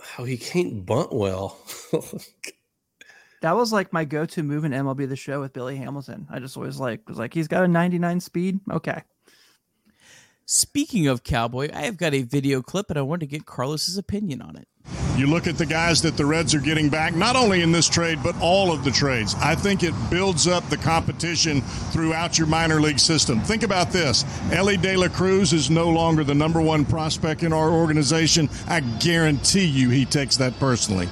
how he can't bunt well. that was like my go-to move in MLB the show with Billy Hamilton. I just always like was like he's got a 99 speed. Okay. Speaking of Cowboy, I have got a video clip and I want to get Carlos's opinion on it. You look at the guys that the Reds are getting back, not only in this trade, but all of the trades. I think it builds up the competition throughout your minor league system. Think about this Elly De La Cruz is no longer the number one prospect in our organization. I guarantee you he takes that personally.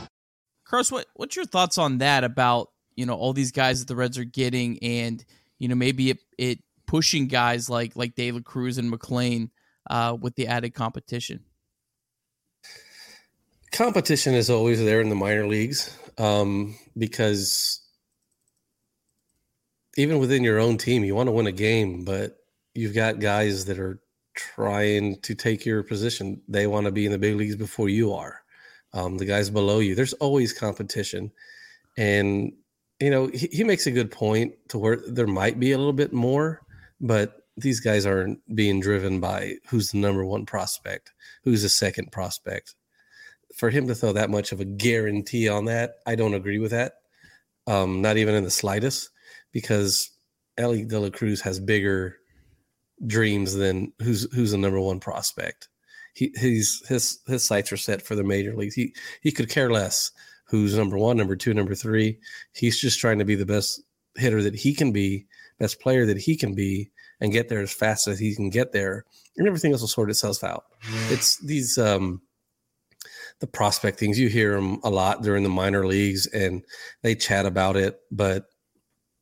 Carlos, what what's your thoughts on that about you know all these guys that the Reds are getting, and you know maybe it it pushing guys like like La Cruz and McLain uh, with the added competition. Competition is always there in the minor leagues um, because even within your own team, you want to win a game, but you've got guys that are trying to take your position. They want to be in the big leagues before you are um, the guys below you. There's always competition, and you know he, he makes a good point to where there might be a little bit more, but these guys aren't being driven by who's the number one prospect, who's the second prospect. For him to throw that much of a guarantee on that, I don't agree with that. Um, not even in the slightest, because Elly De La Cruz has bigger dreams than who's who's the number one prospect he he's his his sights are set for the major leagues. He he could care less who's number one, number two, number three. He's just trying to be the best hitter that he can be, best player that he can be, and get there as fast as he can get there, and everything else will sort itself out. It's these um the prospect things you hear them a lot during the minor leagues, and they chat about it, but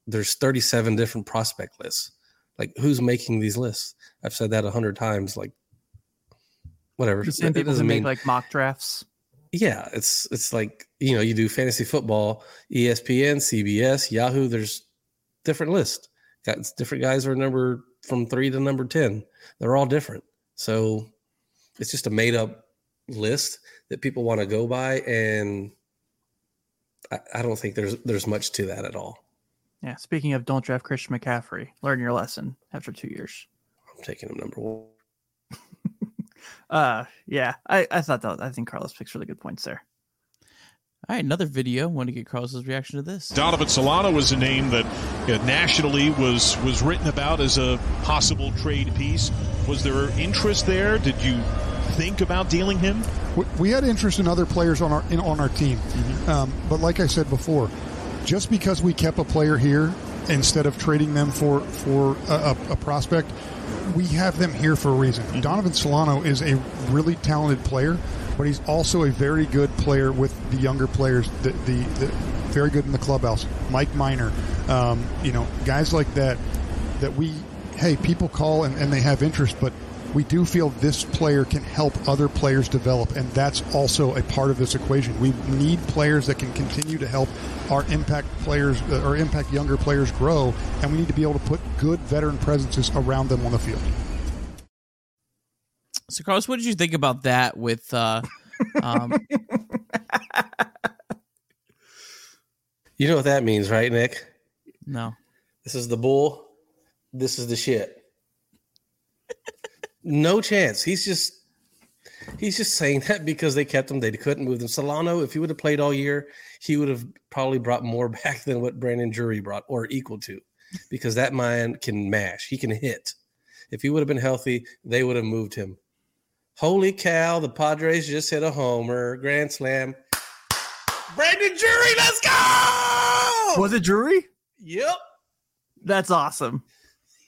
there's 37 different prospect lists. Like who's making these lists? I've said that a hundred times. Like whatever. It, it make like mock drafts. Yeah, it's it's like you know you do fantasy football, ESPN, CBS, Yahoo. There's different lists. Got different guys are number from three to number ten. They're all different. So it's just a made up list that people want to go by, and I, I don't think there's there's much to that at all. Yeah. Speaking of, don't draft Christian McCaffrey. Learn your lesson after two years. I'm taking him number one. Uh, yeah, I, I thought that I think Carlos picks really good points there. All right, another video. Want to get Carlos's reaction to this? Donovan Solano was a name that you know, nationally was was written about as a possible trade piece. Was there interest there? Did you think about dealing him? We had interest in other players on our in, on our team, mm-hmm. um, but like I said before, just because we kept a player here instead of trading them for for a, a prospect we have them here for a reason. Mm-hmm. Donovan Solano is a really talented player, but he's also a very good player with the younger players. The, the, the very good in the clubhouse. Mike Minor, um, you know, guys like that. That we, hey, people call and, and they have interest, but we do feel this player can help other players develop, and that's also a part of this equation. We need players that can continue to help our impact players uh, or impact younger players grow, and we need to be able to put good veteran presences around them on the field. So, Carlos, what did you think about that? With uh, um... you know what that means, right, Nick? No. This is the bull. This is the shit. No chance. He's just he's just saying that because they kept him. They couldn't move them. Solano, if he would have played all year, he would have probably brought more back than what Brandon Drury brought, or equal to, because that man can mash. He can hit. If he would have been healthy, they would have moved him. Holy cow! The Padres just hit a homer, grand slam. Brandon Drury, let's go! Was it Drury? Yep. That's awesome.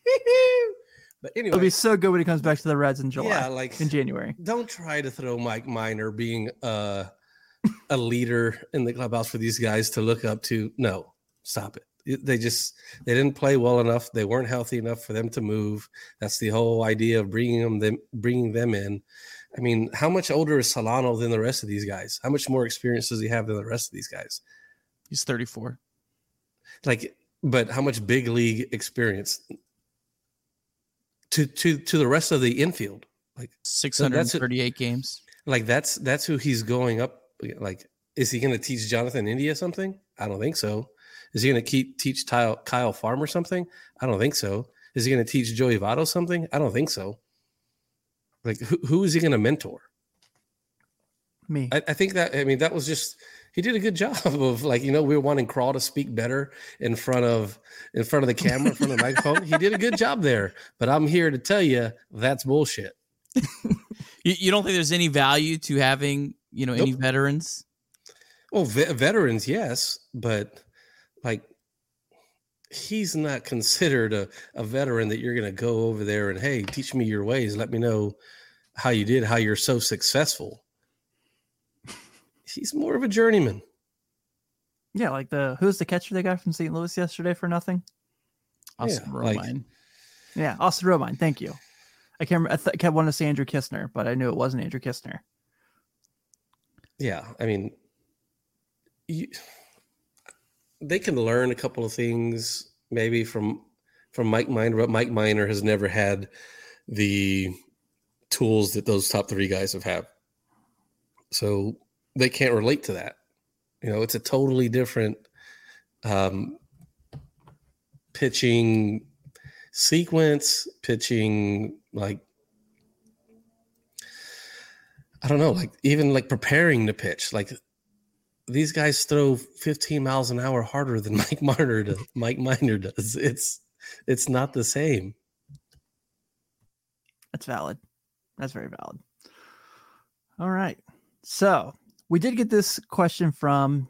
but anyway, It'll be so good when he comes back to the Reds in July. Yeah, like in January. Don't try to throw Mike Minor being uh, a leader in the clubhouse for these guys to look up to. No, stop it. They just they didn't play well enough. They weren't healthy enough for them to move. That's the whole idea of bringing them, them bringing them in. I mean, how much older is Solano than the rest of these guys? How much more experience does he have than the rest of these guys? He's 34. Like, but how much big league experience to to to the rest of the infield? Like 638 games. Like that's that's who he's going up. Like, is he going to teach Jonathan India something? I don't think so. Is he going to keep teach Kyle, Kyle Farmer something? I don't think so. Is he going to teach Joey Votto something? I don't think so. Like, who, who is he going to mentor? Me. I, I, think that, I mean, that was just, he did a good job of like, you know, we were wanting Krall to speak better in front of, in front of the camera, in front of the microphone. He did a good job there, but I'm here to tell you that's bullshit. you, you, don't think there's any value to having, you know, nope. any veterans? Well, ve- veterans, yes, but like he's not considered a, a veteran that you're going to go over there and hey teach me your ways let me know how you did how you're so successful he's more of a journeyman yeah like the who's the catcher they got from st louis yesterday for nothing austin yeah, romine like, yeah austin romine thank you i can't remember, i, th- I kept wanting to say andrew Knizner, but i knew it wasn't andrew Knizner. yeah i mean you they can learn a couple of things maybe from from Mike Minor, but Mike Minor has never had the tools that those top three guys have had. So they can't relate to that. You know, it's a totally different um, pitching sequence, pitching like I don't know, like even like preparing to pitch. Like these guys throw 15 miles an hour harder than Mike Minor does. Mike Minor does. It's it's not the same. That's valid. That's very valid. All right. So we did get this question from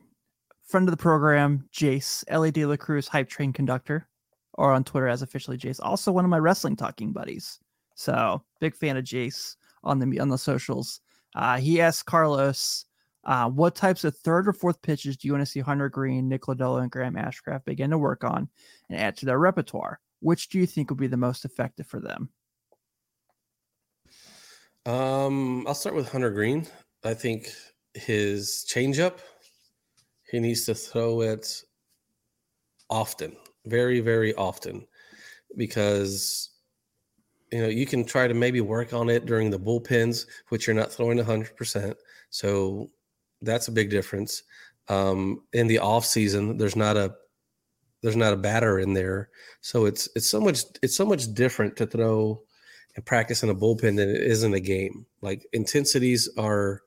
friend of the program, Jace, De La Cruz hype train conductor, or on Twitter as officially Jace. Also one of my wrestling talking buddies. So big fan of Jace on the on the socials. Uh, he asked Carlos uh, what types of third or fourth pitches do you want to see Hunter Greene, Nick Lodolo, and Graham Ashcraft begin to work on and add to their repertoire? Which do you think would be the most effective for them? Um, I'll start with Hunter Greene. I think his changeup, he needs to throw it often, very, very often, because you know you can try to maybe work on it during the bullpens, which you're not throwing 100%. So that's a big difference. Um, in the off season, there's not a there's not a batter in there, so it's it's so much it's so much different to throw and practice in a bullpen than it is in a game. Like intensities are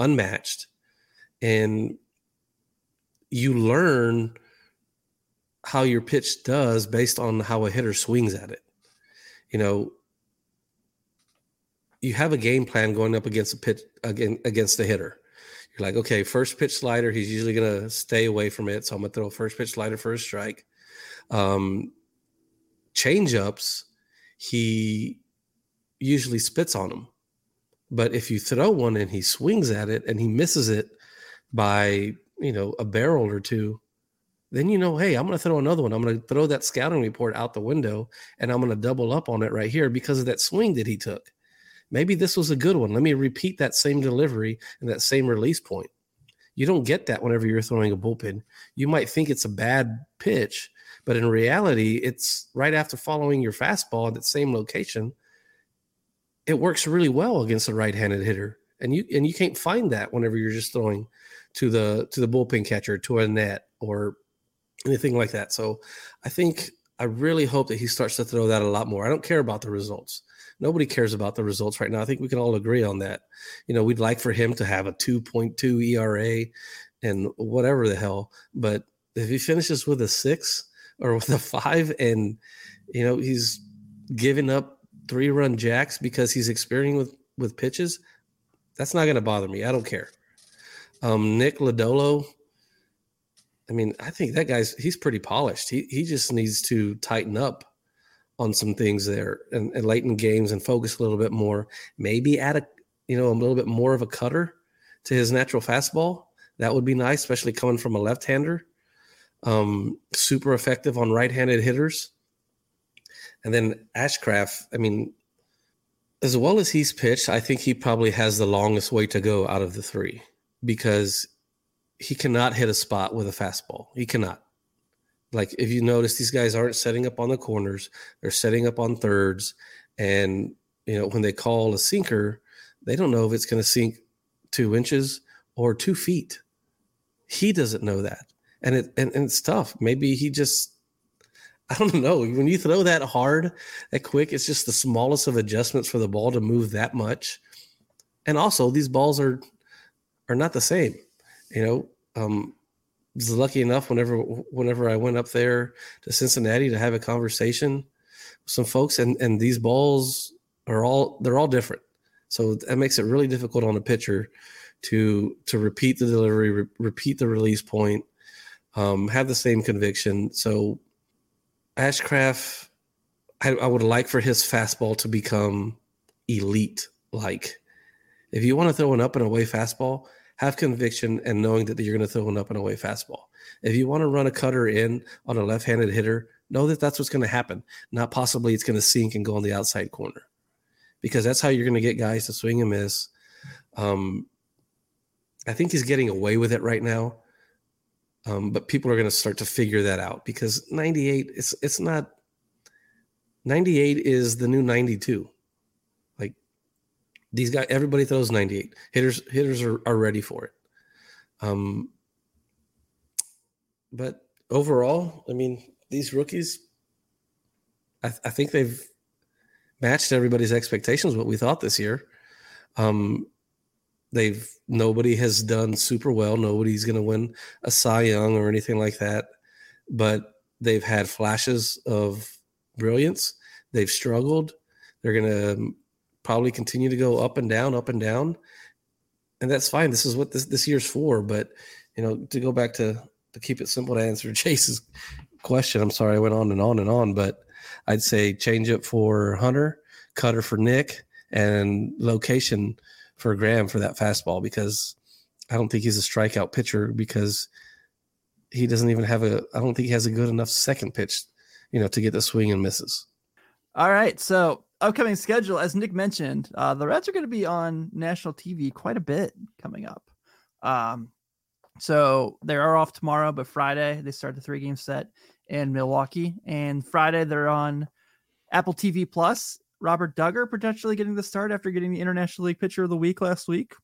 unmatched, and you learn how your pitch does based on how a hitter swings at it. You know, you have a game plan going up against a pitch against the hitter you're like, okay, first pitch slider, he's usually going to stay away from it. So I'm going to throw first pitch slider for a strike. Um, change ups, he usually spits on them. But if you throw one and he swings at it and he misses it by, you know, a barrel or two, then you know, hey, I'm going to throw another one. I'm going to throw that scouting report out the window and I'm going to double up on it right here because of that swing that he took maybe this was a good one. Let me repeat that same delivery and that same release point. You don't get that whenever you're throwing a bullpen. You might think it's a bad pitch, but in reality, it's right after following your fastball at that same location. It works really well against a right-handed hitter, and you and you can't find that whenever you're just throwing to the to the bullpen catcher, to a net, or anything like that. So, I think I really hope that he starts to throw that a lot more. I don't care about the results Nobody cares about the results right now. I think we can all agree on that. You know, we'd like for him to have a 2.2 ERA and whatever the hell, but if he finishes with a six or with a five and you know he's giving up three run jacks because he's experimenting with with pitches, that's not going to bother me. I don't care. Um, Nick Lodolo, I mean, I think that guy's he's pretty polished. He he just needs to tighten up on some things there and, and late in games and focus a little bit more. Maybe add a you know a little bit more of a cutter to his natural fastball. That would be nice, especially coming from a left-hander. Um, super effective on right-handed hitters. And then Ashcraft, I mean, as well as he's pitched, I think he probably has the longest way to go out of the three because he cannot hit a spot with a fastball. He cannot. Like if you notice, these guys aren't setting up on the corners; they're setting up on thirds, and you know when they call a sinker, they don't know if it's going to sink two inches or two feet. He doesn't know that, and it and, and it's tough. Maybe he just I don't know. When you throw that hard, that quick, it's just the smallest of adjustments for the ball to move that much. And also, these balls are are not the same. You know, um, was lucky enough whenever whenever I went up there to Cincinnati to have a conversation with some folks, and and these balls are all they're all different. So that makes it really difficult on a pitcher to to repeat the delivery, re- repeat the release point, um, have the same conviction. So Ashcraft, I, I would like for his fastball to become elite. Like, if you want to throw an up and away fastball, have conviction and knowing that you're going to throw an up and away fastball. If you want to run a cutter in on a left handed hitter, know that that's what's going to happen. Not possibly it's going to sink and go on the outside corner because that's how you're going to get guys to swing and miss. Um, I think he's getting away with it right now. Um, but people are going to start to figure that out because 98 it's it's not 98 is the new 92 like these guys everybody throws 98 hitters hitters are, are ready for it. Um but overall i mean these rookies i, I think they've matched everybody's expectations what we thought this year. Um they've nobody has done super well. Nobody's going to win a Cy Young or anything like that, but they've had flashes of brilliance. They've struggled. They're going to um, probably continue to go up and down, up and down, and that's fine. This is what this this year's for. But you know, to go back to to keep it simple to answer Chase's question. I'm sorry I went on and on and on, but I'd say change it for Hunter, cutter for Nick, and location for Graham for that fastball because I don't think he's a strikeout pitcher because he doesn't even have a I don't think he has a good enough second pitch, you know, to get the swing and misses. All right. So upcoming schedule, as Nick mentioned, uh, the Reds are going to be on national TV quite a bit coming up. Um, so they are off tomorrow, but Friday they start the three game set in Milwaukee, and Friday they're on Apple TV Plus Robert Dugger potentially getting the start after getting the International League Pitcher of the Week last week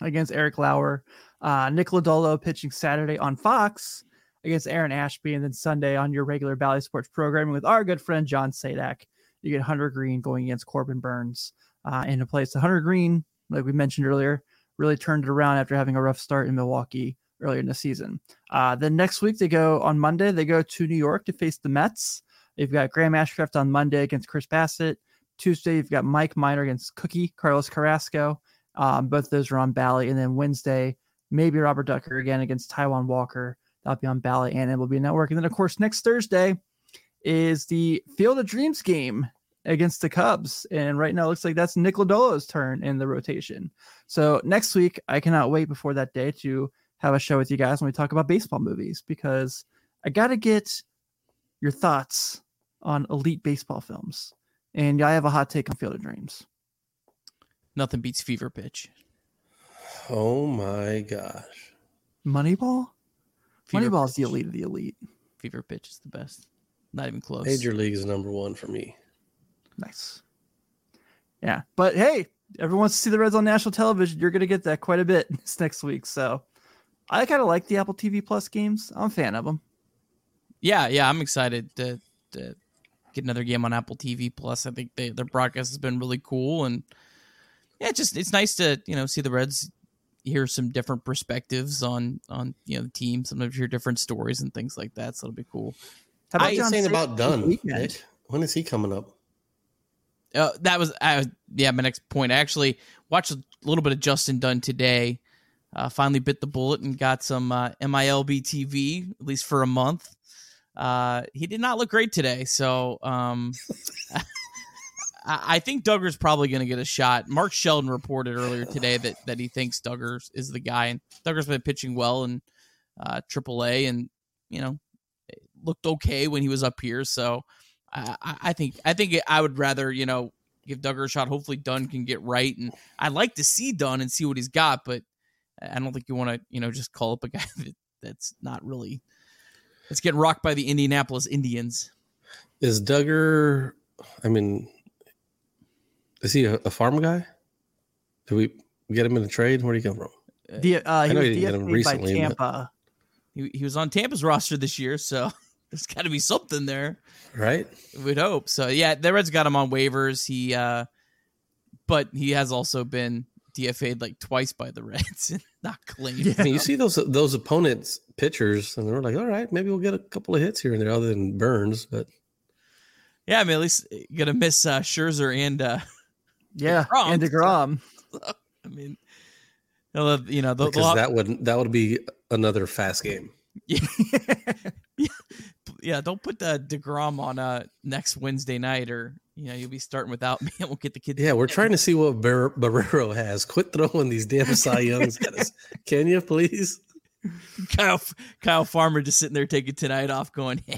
against Eric Lauer. Uh, Nick Lodolo pitching Saturday on Fox against Aaron Ashby, and then Sunday on your regular Bally Sports programming with our good friend John Sadak. You get Hunter Greene going against Corbin Burnes uh, in a place. Hunter Greene, like we mentioned earlier, really turned it around after having a rough start in Milwaukee earlier in the season. Uh, then next week they go on Monday. They go to New York to face the Mets. You've got Graham Ashcraft on Monday against Chris Bassitt. Tuesday, you've got Mike Minor against Cookie, Carlos Carrasco. Um, both those are on Bally. And then Wednesday, maybe Robert Dugger again against Taijuan Walker. That'll be on Bally and it will MLB Network. And then, of course, next Thursday is the Field of Dreams game against the Cubs. And right now, it looks like that's Nick Lodolo's turn in the rotation. So next week, I cannot wait before that day to have a show with you guys when we talk about baseball movies because I got to get your thoughts on elite baseball films. And I have a hot take on Field of Dreams. Nothing beats Fever Pitch. Oh my gosh. Moneyball? Fever Moneyball is the elite of the elite. Fever Pitch is the best. Not even close. Major League is number one for me. Nice. Yeah. But hey, everyone wants to see the Reds on national television. You're going to get that quite a bit this next week. So I kind of like the Apple TV Plus games. I'm a fan of them. Yeah, yeah, I'm excited to, to get another game on Apple TV Plus. I think they, their broadcast has been really cool, and yeah, just it's nice to you know see the Reds hear some different perspectives on on you know the team. Sometimes hear different stories and things like that. So it'll be cool. How about I John saying about Dunn? Nick? When is he coming up? Uh, that was uh, yeah my next point. I actually watched a little bit of Justin Dunn today. Uh, finally bit the bullet and got some uh, MILB TV at least for a month. Uh, he did not look great today, so um, I think Dugger's probably going to get a shot. Mark Sheldon reported earlier today that that he thinks Dugger is the guy, and Dugger's been pitching well in uh, AAA, and you know looked okay when he was up here. So I, I think I think I would rather you know give Dugger a shot. Hopefully Dunn can get right, and I'd like to see Dunn and see what he's got, but I don't think you want to you know just call up a guy that, that's not really that's getting rocked by the Indianapolis Indians. Is Dugger? I mean, is he a, a farm guy? Do we get him in a trade? Where did he come from? The, uh, he was DFA'd by Tampa. He, he was on Tampa's roster this year, so there's got to be something there, right? We'd hope. So yeah, the Reds got him on waivers. He, uh but he has also been DFA'd like twice by the Reds and not clean. Yeah. I mean, you see those those opponents pitchers, and they're like, all right, maybe we'll get a couple of hits here and there, other than Burnes, but. Yeah, I mean, at least you're gonna miss uh, Scherzer and uh, yeah, deGrom. and deGrom. I mean, you know, the, because that would that would be another fast game. Yeah, yeah. Yeah, don't put the deGrom on uh next Wednesday night, or you know, you'll be starting without me, and we'll get the kids. Yeah, we're trying to see what Bar- Barrero has. Quit throwing these damn Cy Youngs at us, can you, please? Kyle Kyle Farmer just sitting there taking tonight off, going.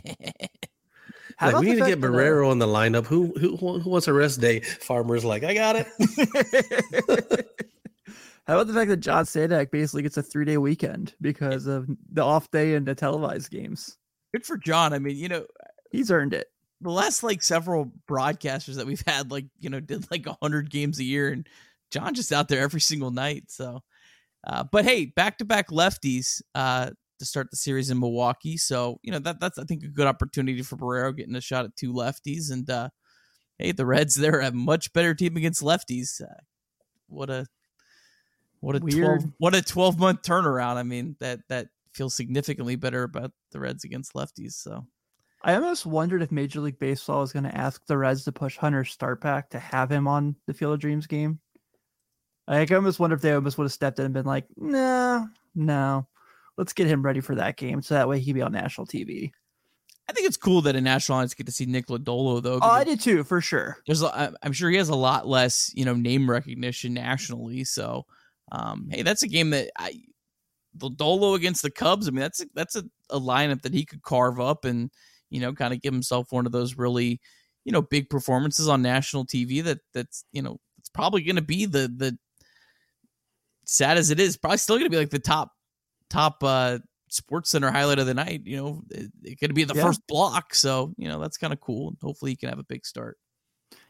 How like, we need to get Barrero in the lineup. Who, who who wants a rest day? Farmer's like, I got it. How about the fact that John Sadak basically gets a three day weekend because of the off day and the televised games? Good for John. I mean, you know, he's earned it. The last like several broadcasters that we've had, like you know, did like hundred games a year, and John just out there every single night. So, uh, but hey, back to back lefties. Uh, to start the series in Milwaukee. So, you know, that that's I think a good opportunity for Barrero getting a shot at two lefties. And uh hey, the Reds, they're a much better team against lefties. Uh, what a what a Weird. 12 what a 12 month turnaround. I mean, that that feels significantly better about the Reds against lefties. So I almost wondered if Major League Baseball was going to ask the Reds to push Hunter Starpak to have him on the Field of Dreams game. I almost wonder if they almost would have stepped in and been like, "No, no, let's get him ready for that game so that way he would be on national TV. I think it's cool that a national audience get to see Nick Lodolo though. Oh, I did too, for sure. There's, I'm sure he has a lot less, you know, name recognition nationally. So, um, hey, that's a game that I, Lodolo against the Cubs. I mean, that's a, that's a, a lineup that he could carve up and you know, kind of give himself one of those really, you know, big performances on national TV. That that's you know, it's probably going to be the the sad as it is, probably still going to be like the top top uh SportsCenter highlight of the night you know it, it could be the yeah. first block so you know that's kind of cool hopefully he can have a big start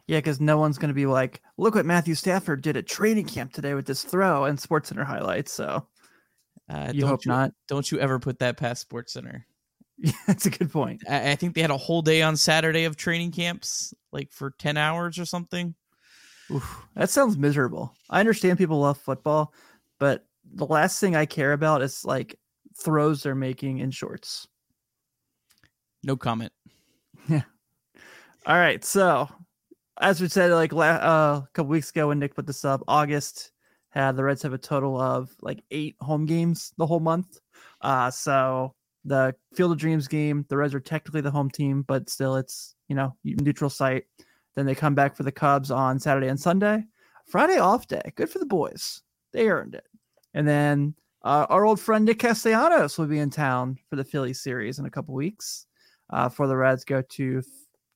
yeah because no one's going to be like look what matthew stafford did at training camp today with this throw and SportsCenter highlights so uh, you hope you, not don't you ever put that past SportsCenter yeah, that's a good point I, I think they had a whole day on saturday of training camps like for 10 hours or something Oof, that sounds miserable i understand people love football but the last thing I care about is like throws they're making in shorts. No comment. Yeah. All right. So, as we said, like uh, a couple weeks ago when Nick put this up, August had the Reds have a total of like eight home games the whole month. Uh, so the Field of Dreams game, the Reds are technically the home team, but still it's you know neutral site. Then they come back for the Cubs on Saturday and Sunday. Friday off day. Good for the boys. They earned it. And then uh, our old friend Nick Castellanos will be in town for the Philly series in a couple weeks uh, for the Reds go to f-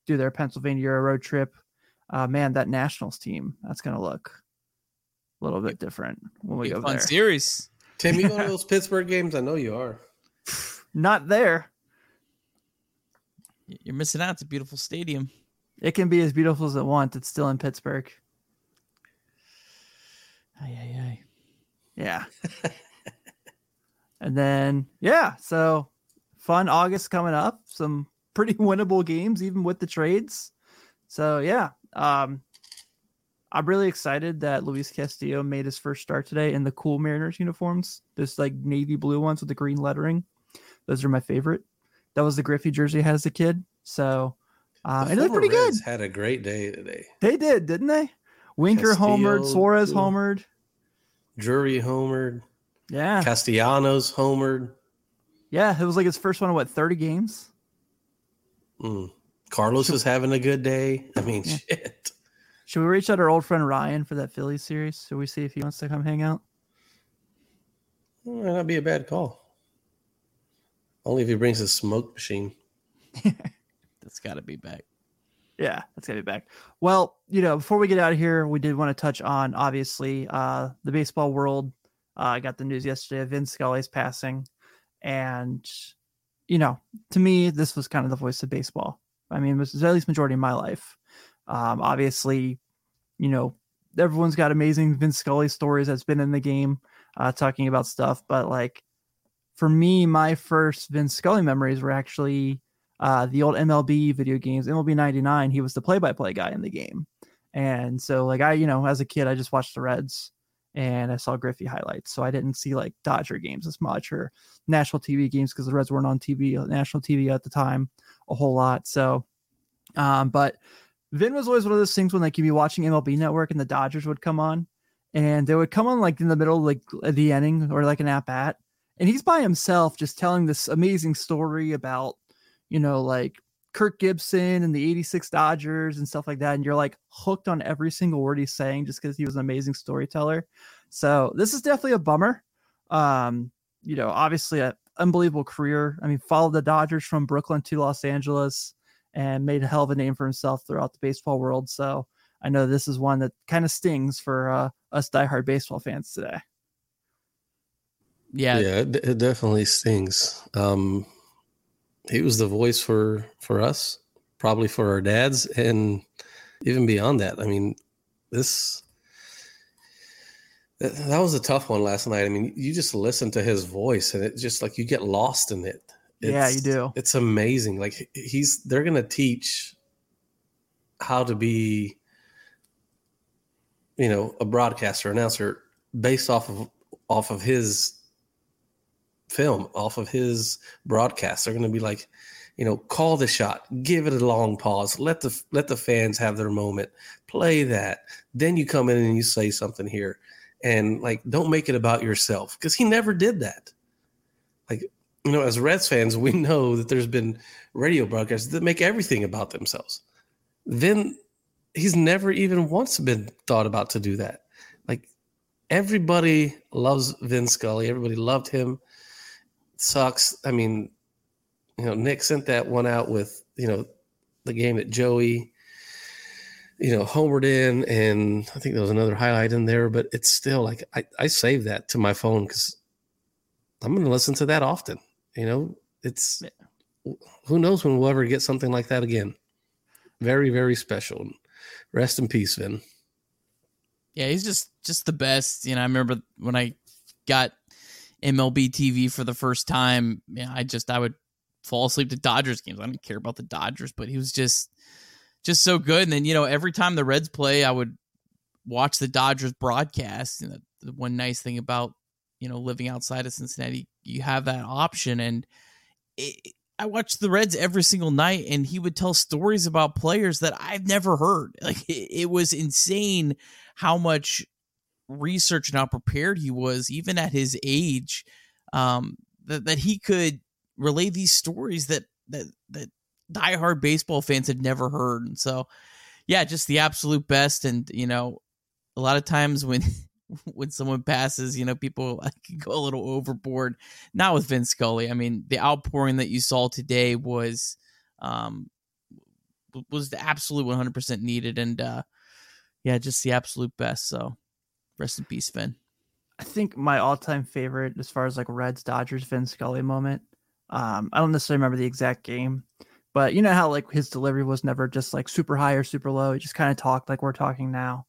do their Pennsylvania road trip. Uh, man, that Nationals team, that's going to look a little bit different when we go fun there. series. Tim, you go to those Pittsburgh games? I know you are. Not there. You're missing out. It's a beautiful stadium. It can be as beautiful as it wants. It's still in Pittsburgh. Aye, aye, aye. Yeah. and then yeah, so fun August coming up. Some pretty winnable games even with the trades. So yeah, um, I'm really excited that Luis Castillo made his first start today in the cool Mariners uniforms. Those like navy blue ones with the green lettering. Those are my favorite. That was the Griffey jersey I had as a kid. So um, The and they're former pretty good. Had a great day today. They did, didn't they? Winker homered, Suarez homered. Drury homered. Yeah, Castellanos homered. yeah. It was like his first one in what 30 games. Mm. Carlos is having a good day. I mean, Yeah. shit. Should we reach out to our old friend Ryan for that Phillies series? Should we see if he wants to come hang out? Might not be a bad call. Only if he brings his smoke machine. That's got to be back. Yeah, that's got to be back. Well, you know, before we get out of here, we did want to touch on obviously uh the baseball world. Uh, I got the news yesterday of Vin Scully's passing, and you know, to me, this was kind of the voice of baseball. I mean, this is at least majority of my life. Um, obviously, you know, everyone's got amazing Vin Scully stories that's been in the game, uh, talking about stuff. But like, for me, my first Vin Scully memories were actually uh, the old MLB video games, MLB 99, he was the play by play guy in the game. And so, like, I, you know, as a kid, I just watched the Reds and I saw Griffey highlights. So I didn't see like Dodger games as much or national TV games because the Reds weren't on TV, national TV at the time a whole lot. So, um, but Vin was always one of those things when like you'd be watching MLB Network and the Dodgers would come on and they would come on like in the middle, like the inning or like an at bat. And he's by himself just telling this amazing story about you know, like Kirk Gibson and the 86 Dodgers and stuff like that. And you're like hooked on every single word he's saying just because he was an amazing storyteller. So this is definitely a bummer. Um, you know, obviously an unbelievable career. I mean, followed the Dodgers from Brooklyn to Los Angeles and made a hell of a name for himself throughout the baseball world. So I know this is one that kind of stings for uh, us diehard baseball fans today. Yeah, Yeah, it, it definitely stings. Um, he was the voice for for us, probably for our dads, and even beyond that. I mean, this that, that was a tough one last night. I mean, you just listen to his voice, and it just like you get lost in it. Yeah, you do. It's amazing. Like he's they're gonna teach how to be, you know, a broadcaster announcer based off of off of his film, off of his broadcast. They're going to be like, you know, call the shot, give it a long pause, let the let the fans have their moment, play that. Then you come in and you say something here, and like, don't make it about yourself because he never did that. Like, you know, as Reds fans, we know that there's been radio broadcasts that make everything about themselves. Then he's never even once been thought about to do that. Like everybody loves Vin Scully. Everybody loved him. Sucks. I mean, you know, Nick sent that one out with, you know, the game that Joey, you know, homered in, and I think there was another highlight in there, but it's still like I, I saved that to my phone because I'm going to listen to that often. You know, it's who knows when we'll ever get something like that again. Very, very special. Rest in peace, Vin. Yeah, he's just just the best. You know, I remember when I got MLB TV for the first time. Yeah, I just I would fall asleep to Dodgers games. I didn't care about the Dodgers, but he was just just so good. And then you know, every time the Reds play, I would watch the Dodgers broadcast. And the, the one nice thing about you know living outside of Cincinnati, you have that option. And it, I watched the Reds every single night, and he would tell stories about players that I've never heard. Like it, it was insane how much research and how prepared he was, even at his age, um, that that he could relay these stories that that that diehard baseball fans had never heard. And so, yeah, just the absolute best. And you know, a lot of times when when someone passes, you know, people can go a little overboard. Not with Vin Scully. I mean, the outpouring that you saw today was um was the absolute 100% needed and uh yeah, just the absolute best. So rest in peace, Vin. I think my all-time favorite, as far as like Reds Dodgers Vin Scully moment. Um, I don't necessarily remember the exact game, but you know how like his delivery was never just like super high or super low. He just kind of talked like we're talking now.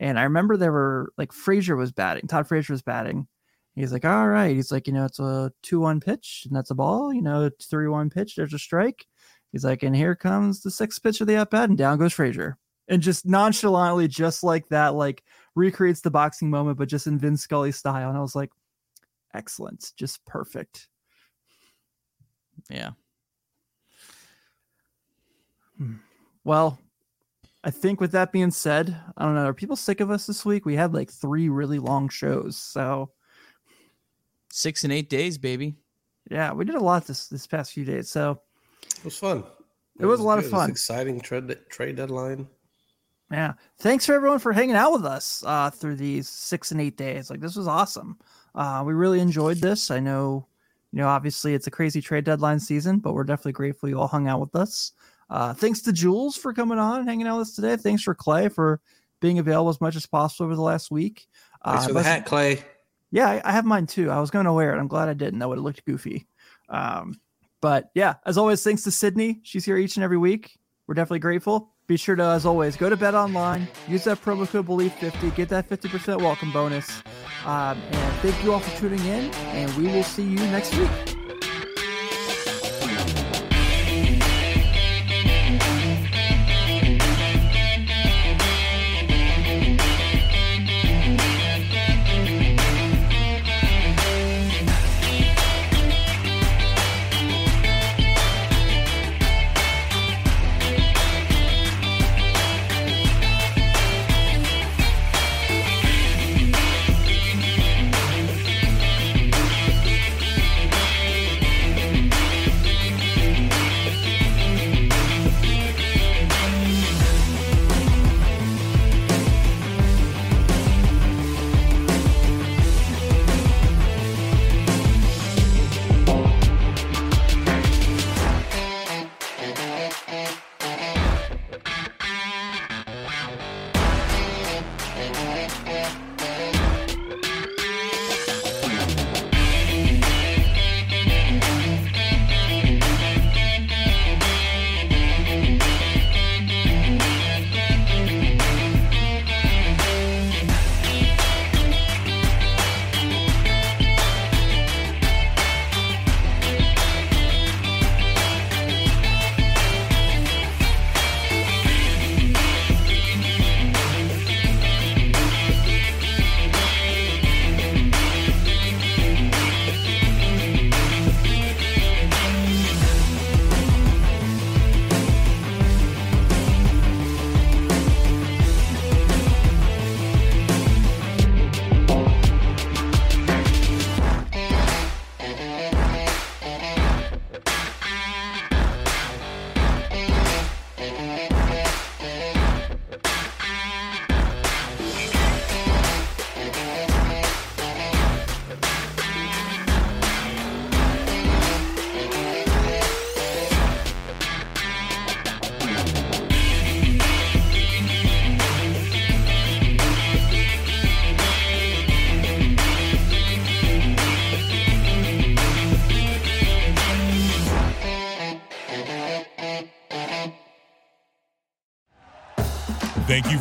And I remember there were like Frazier was batting, Todd Frazier was batting. He's like, all right. He's like, you know, it's a two-one pitch and that's a ball. You know, three-one pitch. There's a strike. He's like, and here comes the sixth pitch of the at bat, and down goes Frazier. And just nonchalantly, just like that, like recreates the boxing moment, but just in Vin Scully style. And I was like, excellent, just perfect. Yeah. Hmm. Well, I think with that being said, I don't know. Are people sick of us this week? We had like three really long shows. So six and eight days, baby. Yeah, we did a lot this this past few days. So it was fun. It, it was, was, a lot good. of fun. exciting trade trade deadline. Yeah. Thanks for everyone for hanging out with us uh, through these six and eight days. Like this was awesome. Uh, we really enjoyed this. I know, you know, obviously it's a crazy trade deadline season, but we're definitely grateful you all hung out with us. Uh, thanks to Jules for coming on and hanging out with us today. Thanks for Clay for being available as much as possible over the last week. Thanks uh, for the hat, Clay. Yeah, I, I, have mine too. I was going to wear it. I'm glad I didn't. That would have looked goofy. Um, but yeah, as always, thanks to Sydney. She's here each and every week. We're definitely grateful. Be sure to, as always, go to BetOnline, use that promo code BLEAV50, get that 50% welcome bonus. Um, and thank you all for tuning in, and we will see you next week.